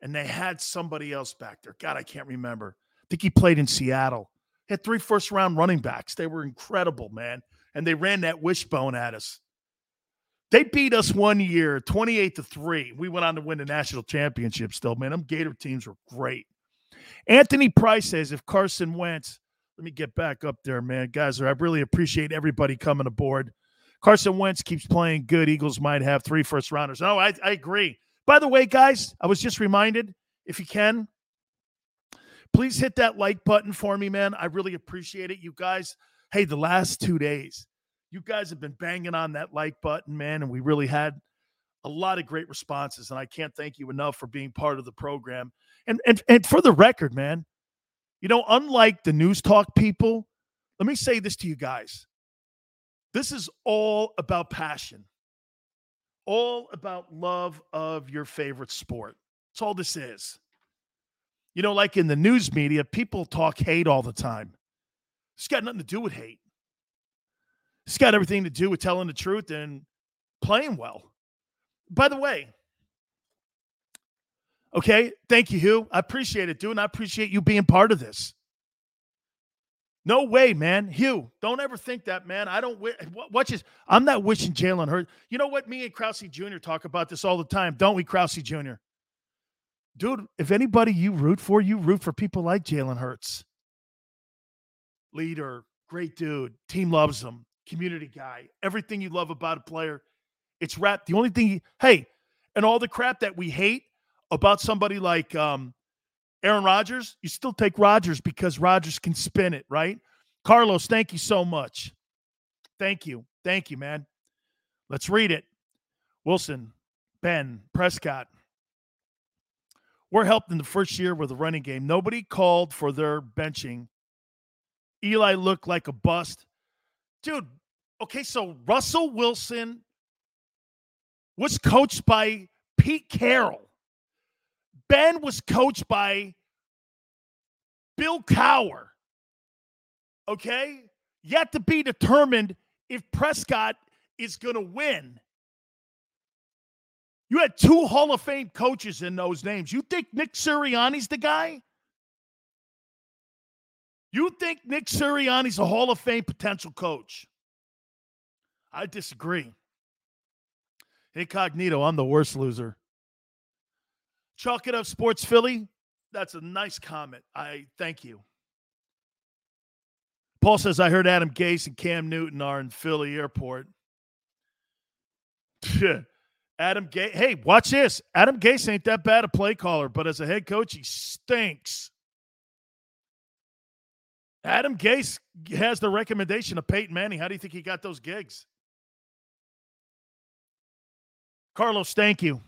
and they had somebody else back there. God, I can't remember. I think he played in Seattle. Had three first round running backs. They were incredible, man. And they ran that wishbone at us. They beat us one year, 28 to 3. We went on to win the national championship still, man. Them Gator teams were great. Anthony Price says if Carson Wentz, let me get back up there, man. Guys, I really appreciate everybody coming aboard. Carson Wentz keeps playing good. Eagles might have three first rounders. No, I, I agree. By the way, guys, I was just reminded if you can, please hit that like button for me, man. I really appreciate it. You guys, hey, the last two days, you guys have been banging on that like button, man, and we really had a lot of great responses. And I can't thank you enough for being part of the program. And and and for the record, man, you know, unlike the news talk people, let me say this to you guys. This is all about passion, all about love of your favorite sport. That's all this is. You know, like in the news media, people talk hate all the time. It's got nothing to do with hate. It's got everything to do with telling the truth and playing well. By the way, okay, thank you, Hugh. I appreciate it, dude. And I appreciate you being part of this. No way, man. Hugh, don't ever think that, man. I don't wish. Watch this. I'm not wishing Jalen hurt. You know what? Me and Krause Jr. talk about this all the time, don't we, Krause Jr.? Dude, if anybody you root for, you root for people like Jalen Hurts. Leader, great dude. Team loves him. Community guy. Everything you love about a player, it's rap. The only thing, he, hey, and all the crap that we hate about somebody like um, Aaron Rodgers, you still take Rodgers because Rodgers can spin it, right? Carlos, thank you so much. Thank you. Thank you, man. Let's read it. Wilson, Ben, Prescott We're helped in the first year with the running game. Nobody called for their benching. Eli looked like a bust. Dude, okay, so Russell Wilson was coached by Pete Carroll. Ben was coached by Bill Cowher. Okay? Yet to be determined if Prescott is going to win. You had two Hall of Fame coaches in those names. You think Nick Sirianni's the guy? You think Nick Sirianni's a Hall of Fame potential coach? I disagree. Incognito, I'm the worst loser. Chalk it up, Sports Philly. That's a nice comment. I thank you. Paul says, I heard Adam Gase and Cam Newton are in Philly airport. Adam Gase. Hey, watch this. Adam Gase ain't that bad a play caller, but as a head coach, he stinks. Adam Gase has the recommendation of Peyton Manning. How do you think he got those gigs? Carlos, thank you.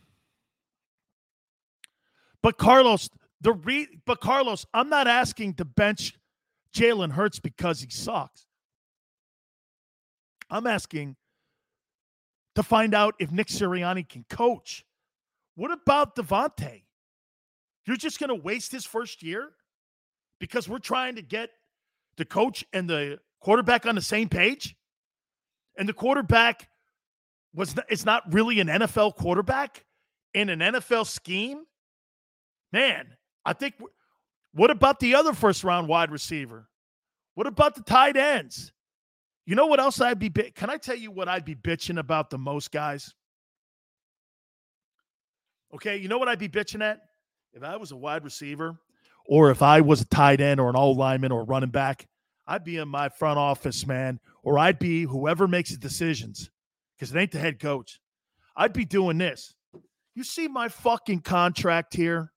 But Carlos, the re- but Carlos, I'm not asking to bench Jalen Hurts because he sucks. I'm asking to find out if Nick Sirianni can coach. What about Davante? You're just going to waste his first year because we're trying to get the coach and the quarterback on the same page? And the quarterback was it's not really an NFL quarterback in an NFL scheme? Man, I think what about the other first round wide receiver? What about the tight ends? You know what else I'd be can I tell you what I'd be bitching about the most guys? Okay, you know what I'd be bitching at? If I was a wide receiver or if I was a tight end or an old lineman or running back, I'd be in my front office, man, or I'd be whoever makes the decisions because it ain't the head coach. I'd be doing this. You see my fucking contract here?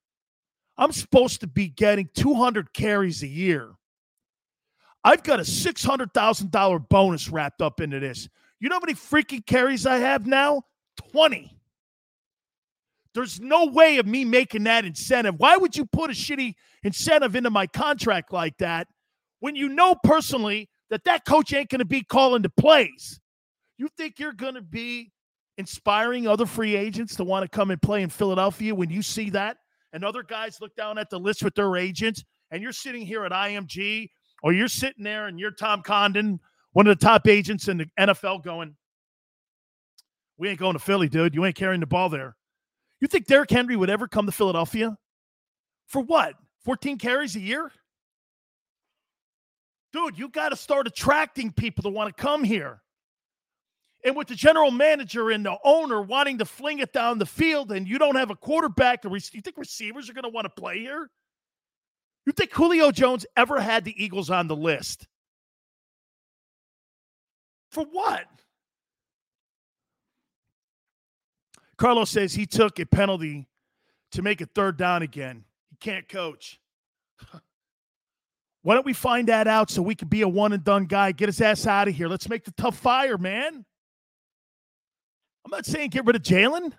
I'm supposed to be getting 200 carries a year. I've got a $600,000 bonus wrapped up into this. You know how many freaking carries I have now? 20. There's no way of me making that incentive. Why would you put a shitty incentive into my contract like that when you know personally that that coach ain't going to be calling the plays? You think you're going to be inspiring other free agents to want to come and play in Philadelphia when you see that? And other guys look down at the list with their agents, and you're sitting here at IMG or you're sitting there and you're Tom Condon, one of the top agents in the NFL, going, We ain't going to Philly, dude. You ain't carrying the ball there. You think Derrick Henry would ever come to Philadelphia? For what? 14 carries a year? Dude, you got to start attracting people to want to come here. And with the general manager and the owner wanting to fling it down the field, and you don't have a quarterback, you think receivers are going to want to play here? You think Julio Jones ever had the Eagles on the list? For what? Carlos says he took a penalty to make it third down again. He can't coach. Why don't we find that out so we can be a one and done guy? Get his ass out of here. Let's make the tough fire, man. I'm not saying get rid of Jalen.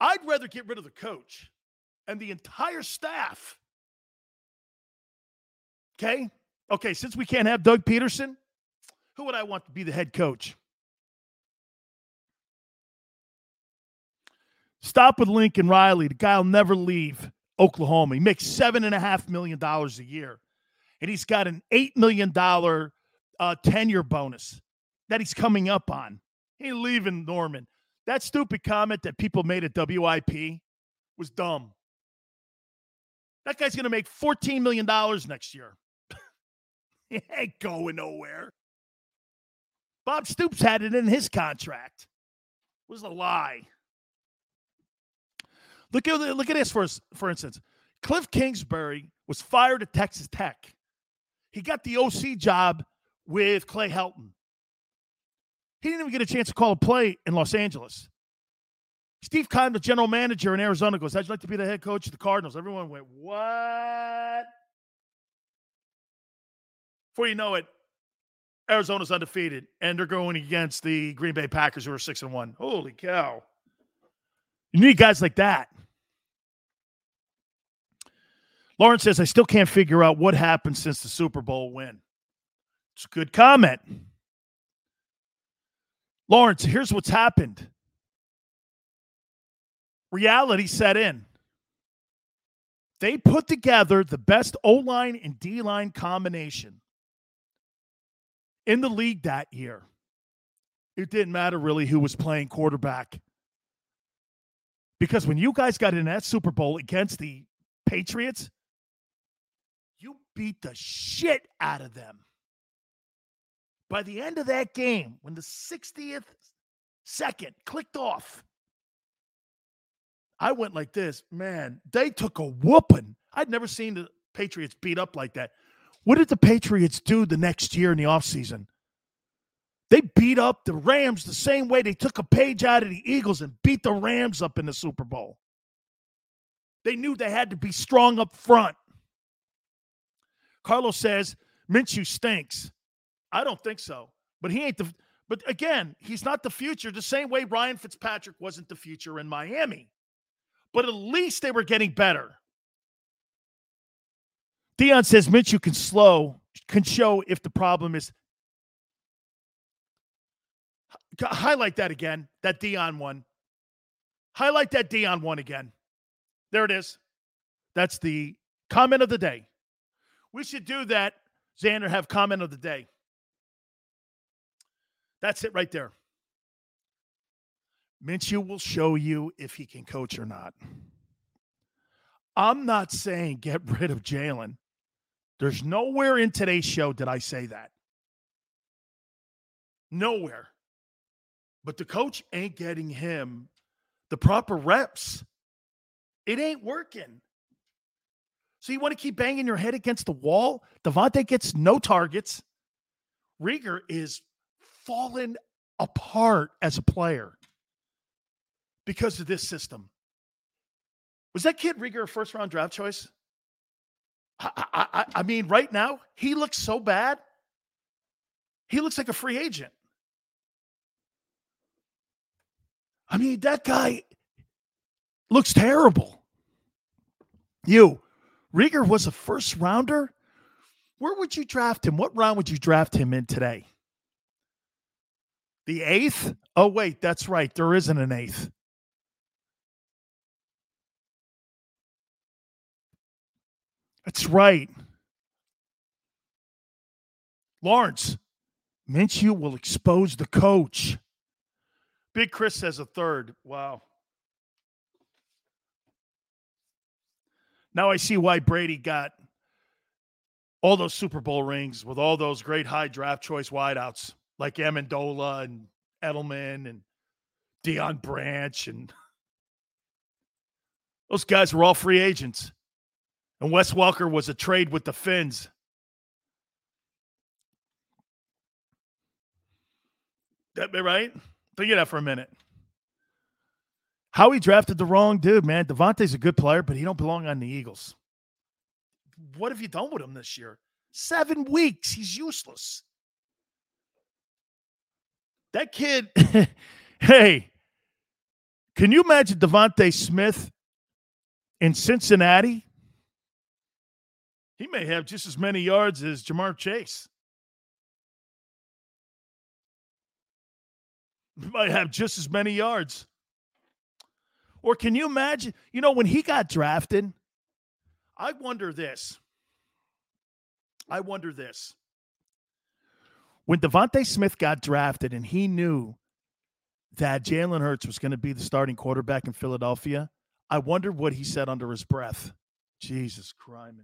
I'd rather get rid of the coach and the entire staff. Okay. Okay. Since we can't have Doug Pederson, who would I want to be the head coach? Stop with Lincoln Riley. The guy will never leave Oklahoma. He makes seven and a half million dollars a year, and he's got an eight million dollar uh, tenure bonus that he's coming up on. He leaving Norman. That stupid comment that people made at WIP was dumb. That guy's going to make $14 million next year. he ain't going nowhere. Bob Stoops had it in his contract. It was a lie. Look at look at this for for instance. Cliff Kingsbury was fired at Texas Tech. He got the OC job with Clay Helton. He didn't even get a chance to call a play in Los Angeles. Steve Keim, the general manager in Arizona, goes, How'd you like to be the head coach of the Cardinals? Everyone went, What? Before you know it, Arizona's undefeated, and they're going against the Green Bay Packers, who are six and one. Holy cow! You need guys like that. Lawrence says, I still can't figure out what happened since the Super Bowl win. It's a good comment. Lawrence, here's what's happened reality set in. They put together the best O line and D line combination in the league that year. It didn't matter really who was playing quarterback. Because when you guys got in that Super Bowl against the Patriots, you beat the shit out of them. By the end of that game, when the 60th second clicked off, I went like this, man, they took a whooping. I'd never seen the Patriots beat up like that. What did the Patriots do the next year in the offseason? They beat up the Rams the same way they took a page out of the Eagles and beat the Rams up in the Super Bowl. They knew they had to be strong up front. Carlos says Minshew stinks. I don't think so. But he ain't the but again, he's not the future the same way Ryan Fitzpatrick wasn't the future in Miami but at least they were getting better. Dion says Minshew can slow, can show if the problem is. Highlight that again, that Dion one. Highlight that Dion one again. There it is. That's the comment of the day. We should do that, Xander, have comment of the day. That's it right there. Minshew will show you if he can coach or not. I'm not saying get rid of Jalen. There's nowhere in today's show did I say that. Nowhere. But the coach ain't getting him the proper reps. It ain't working. So you want to keep banging your head against the wall? Davante gets no targets. Reagor is falling apart as a player because of this system. Was that kid Reagor a first round draft choice? I, I, I mean, right now, he looks so bad. He looks like a free agent. I mean, that guy looks terrible. You, Reagor was a first rounder. Where would you draft him? What round would you draft him in today? The eighth? Oh, wait, that's right. There isn't an eighth. That's right. Lawrence, Minshew will expose the coach. Big Chris says a third. Wow. Now I see why Brady got all those Super Bowl rings with all those great high draft choice wideouts like Amendola and Edelman and Deion Branch and those guys were all free agents. And Wes Welker was a trade with the Fins. That be right? Think of that for a minute. How he drafted the wrong dude, man. Davante's a good player, but he don't belong on the Eagles. What have you done with him this year? Seven weeks. He's useless. That kid, hey, can you imagine DeVonta Smith in Cincinnati? He may have just as many yards as Ja'Marr Chase. He might have just as many yards. Or can you imagine? You know, when he got drafted, I wonder this. I wonder this. When DeVonta Smith got drafted and he knew that Jalen Hurts was going to be the starting quarterback in Philadelphia, I wonder what he said under his breath. Jesus Christ.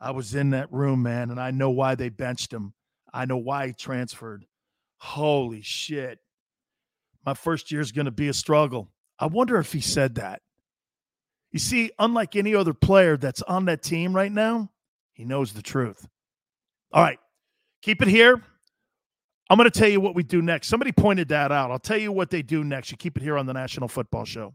I was in that room, man, and I know why they benched him. I know why he transferred. Holy shit. My first year is going to be a struggle. I wonder if he said that. You see, unlike any other player that's on that team right now, he knows the truth. All right, keep it here. I'm going to tell you what we do next. Somebody pointed that out. I'll tell you what they do next. You keep it here on the National Football Show.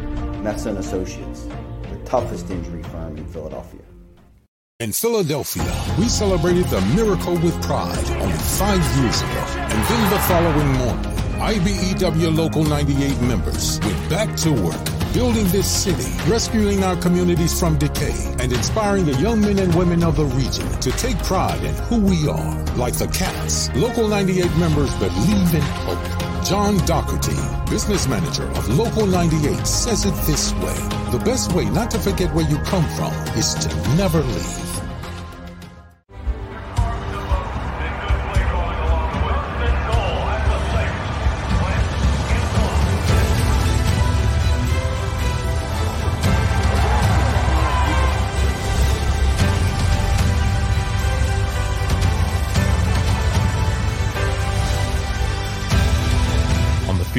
Messa and Associates, the toughest injury firm in Philadelphia. In Philadelphia, we celebrated the miracle with pride only five years ago. And then the following morning, IBEW Local 98 members went back to work, building this city, rescuing our communities from decay, and inspiring the young men and women of the region to take pride in who we are. Like the Cats, Local 98 members believe in hope. John Dougherty, business manager of Local 98, says it this way. The best way not to forget where you come from is to never leave.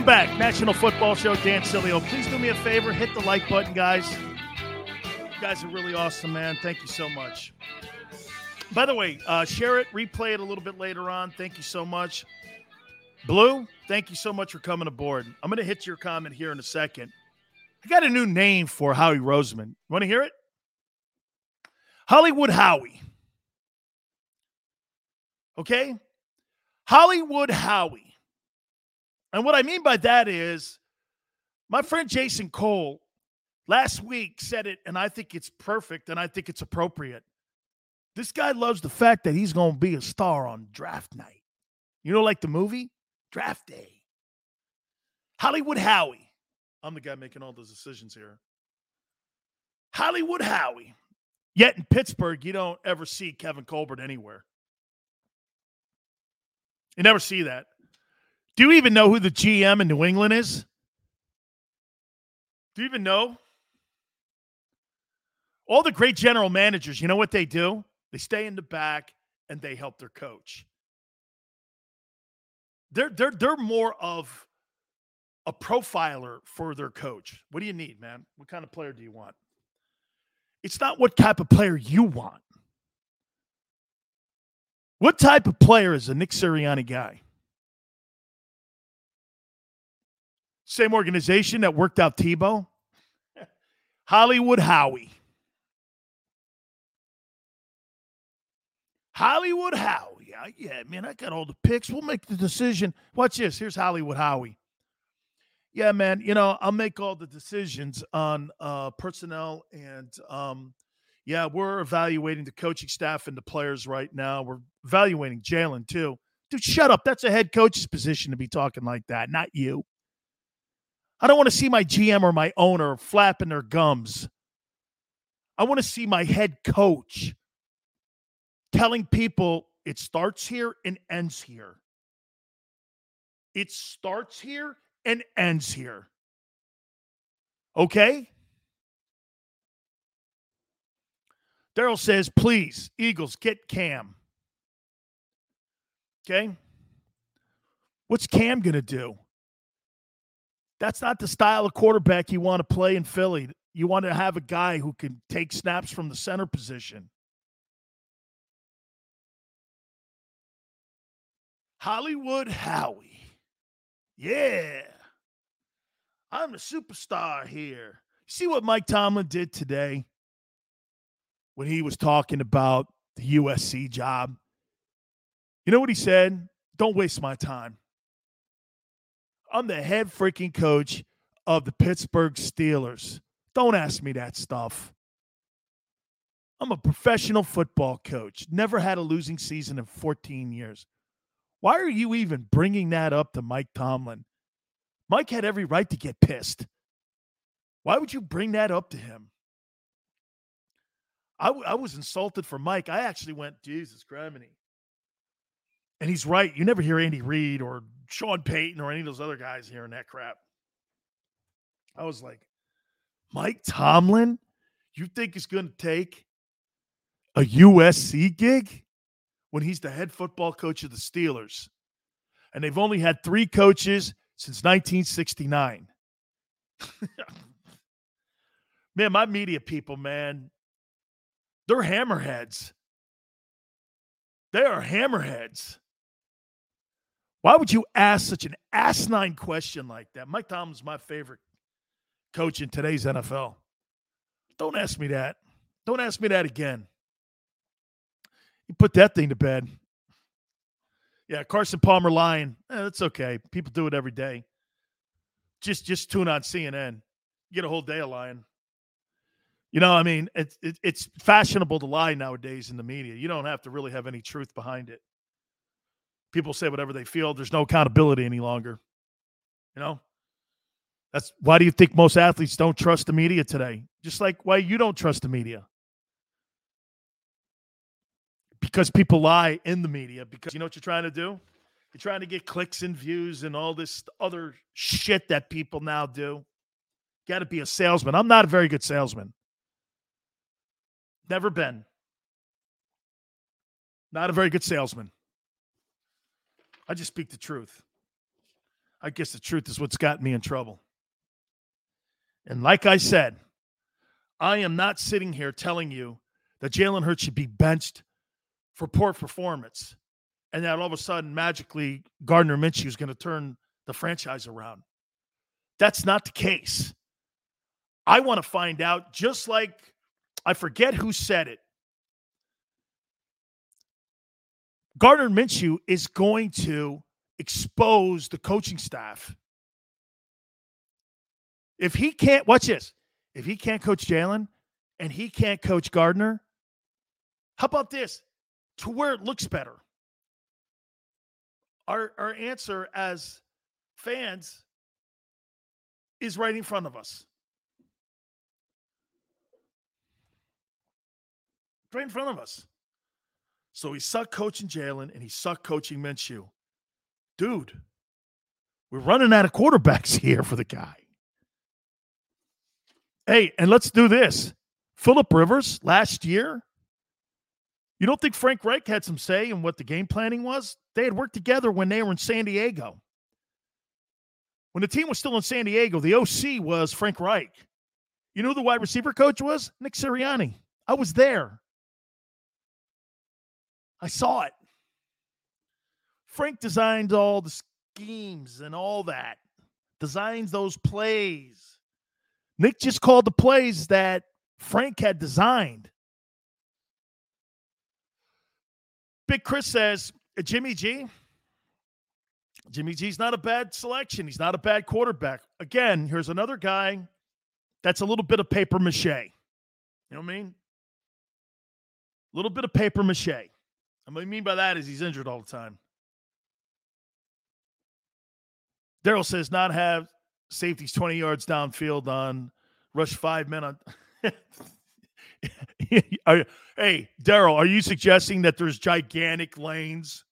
Welcome back, National Football Show. Dan Sileo. Please do me a favor, hit the like button, guys. You guys are really awesome, man. Thank you so much. By the way, uh, share it, replay it a little bit later on. Thank you so much. Blue, thank you so much for coming aboard. I'm going to hit your comment here in a second. I got a new name for Howie Roseman. Want to hear it? Hollywood Howie. Okay? Hollywood Howie. And what I mean by that is my friend Jason Cole last week said it, and I think it's perfect and I think it's appropriate. This guy loves the fact that he's going to be a star on draft night. You know, like the movie Draft Day. Hollywood Howie. I'm the guy making all those decisions here. Hollywood Howie. Yet in Pittsburgh, you don't ever see Kevin Colbert anywhere. You never see that. Do you even know who the GM in New England is? Do you even know? All the great general managers, you know what they do? They stay in the back and they help their coach. They're they're they're more of a profiler for their coach. What do you need, man? What kind of player do you want? It's not what type of player you want. What type of player is a Nick Sirianni guy? Same organization that worked out Tebow? Hollywood Howie. Hollywood Howie. Yeah, man, I got all the picks. We'll make the decision. Watch this. Here's Hollywood Howie. Yeah, man, you know, I'll make all the decisions on uh, personnel and um, yeah, we're evaluating the coaching staff and the players right now. We're evaluating Jalen too. Dude, shut up. That's a head coach's position to be talking like that, not you. I don't want to see my GM or my owner flapping their gums. I want to see my head coach telling people it starts here and ends here. It starts here and ends here. Okay? Daryl says, please, Eagles, get Cam. Okay. What's Cam going to do? That's not the style of quarterback you want to play in Philly. You want to have a guy who can take snaps from the center position. Hollywood Howie. Yeah. I'm a superstar here. See what Mike Tomlin did today when he was talking about the USC job? You know what he said? Don't waste my time. I'm the head freaking coach of the Pittsburgh Steelers. Don't ask me that stuff. I'm a professional football coach. Never had a losing season in 14 years. Why are you even bringing that up to Mike Tomlin? Mike had every right to get pissed. Why would you bring that up to him? I, w- I was insulted for Mike. I actually went, Jesus, criminy. And he's right. You never hear Andy Reid or Sean Payton or any of those other guys hearing that crap. I was like, Mike Tomlin, you think is going to take a USC gig when he's the head football coach of the Steelers? And they've only had three coaches since 1969. man, my media people, man, they're hammerheads. They are hammerheads. Why would you ask such an asinine question like that? Mike Tomlin's my favorite coach in today's NFL. Don't ask me that. Don't ask me that again. You put that thing to bed. Yeah, Carson Palmer lying. Eh, that's okay. People do it every day. Just just tune on CNN. You get a whole day of lying. You know, I mean, it's it, it's fashionable to lie nowadays in the media. You don't have to really have any truth behind it people say whatever they feel. There's no accountability any longer. You know? That's why do you think most athletes don't trust the media today? Just like why you don't trust the media. Because people lie in the media. Because you know what you're trying to do? You're trying to get clicks and views and all this other shit that people now do. Got to be a salesman. I'm not a very good salesman. Never been. Not a very good salesman. I just speak the truth. I guess the truth is what's gotten me in trouble. And like I said, I am not sitting here telling you that Jalen Hurts should be benched for poor performance and that all of a sudden magically Gardner Minshew is going to turn the franchise around. That's not the case. I want to find out, just like I forget who said it. Gardner Minshew is going to expose the coaching staff. If he can't, watch this. If he can't coach Jalen and he can't coach Gardner, how about this? To where it looks better. Our, our answer as fans is right in front of us. Right in front of us. So he sucked coaching Jalen and he sucked coaching Minshew. Dude, we're running out of quarterbacks here for the guy. Hey, and let's do this. Philip Rivers last year, you don't think Frank Reich had some say in what the game planning was? They had worked together when they were in San Diego. When the team was still in San Diego, the OC was Frank Reich. You know who the wide receiver coach was? Nick Sirianni. I was there. I saw it. Frank designed all the schemes and all that, designs those plays. Nick just called the plays that Frank had designed. Big Chris says, uh, Jimmy G. Jimmy G's not a bad selection. He's not a bad quarterback. Again, here's another guy that's a little bit of paper mache. You know what I mean? A little bit of paper mache. What I mean by that is he's injured all the time. Daryl says not have safeties 20 yards downfield on rush five men on. hey, Daryl, are you suggesting that there's gigantic lanes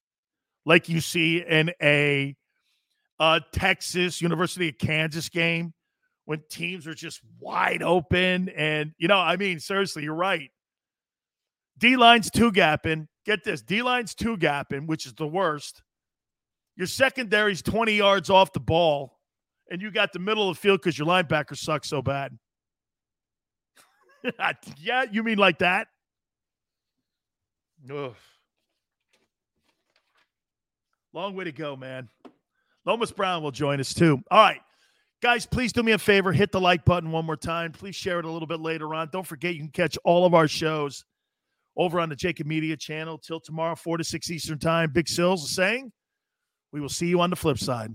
like you see in a uh, Texas University of Kansas game when teams are just wide open? And, you know, I mean, seriously, you're right. D line's two gapping. Get this D line's two gapping, which is the worst. Your secondary's 20 yards off the ball, and you got the middle of the field because your linebacker sucks so bad. yeah, you mean like that? Ugh. Long way to go, man. Lomas Brown will join us too. All right. Guys, please do me a favor. Hit the like button one more time. Please share it a little bit later on. Don't forget, you can catch all of our shows over on the JAKIB Media channel till tomorrow, 4 to 6 Eastern Time. Big Sills is saying, we will see you on the flip side.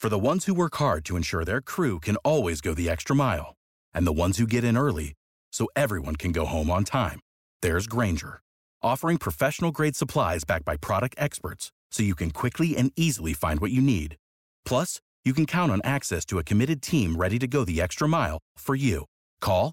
For the ones who work hard to ensure their crew can always go the extra mile, and the ones who get in early so everyone can go home on time, there's Grainger, offering professional grade supplies backed by product experts so you can quickly and easily find what you need. Plus, you can count on access to a committed team ready to go the extra mile for you. Call,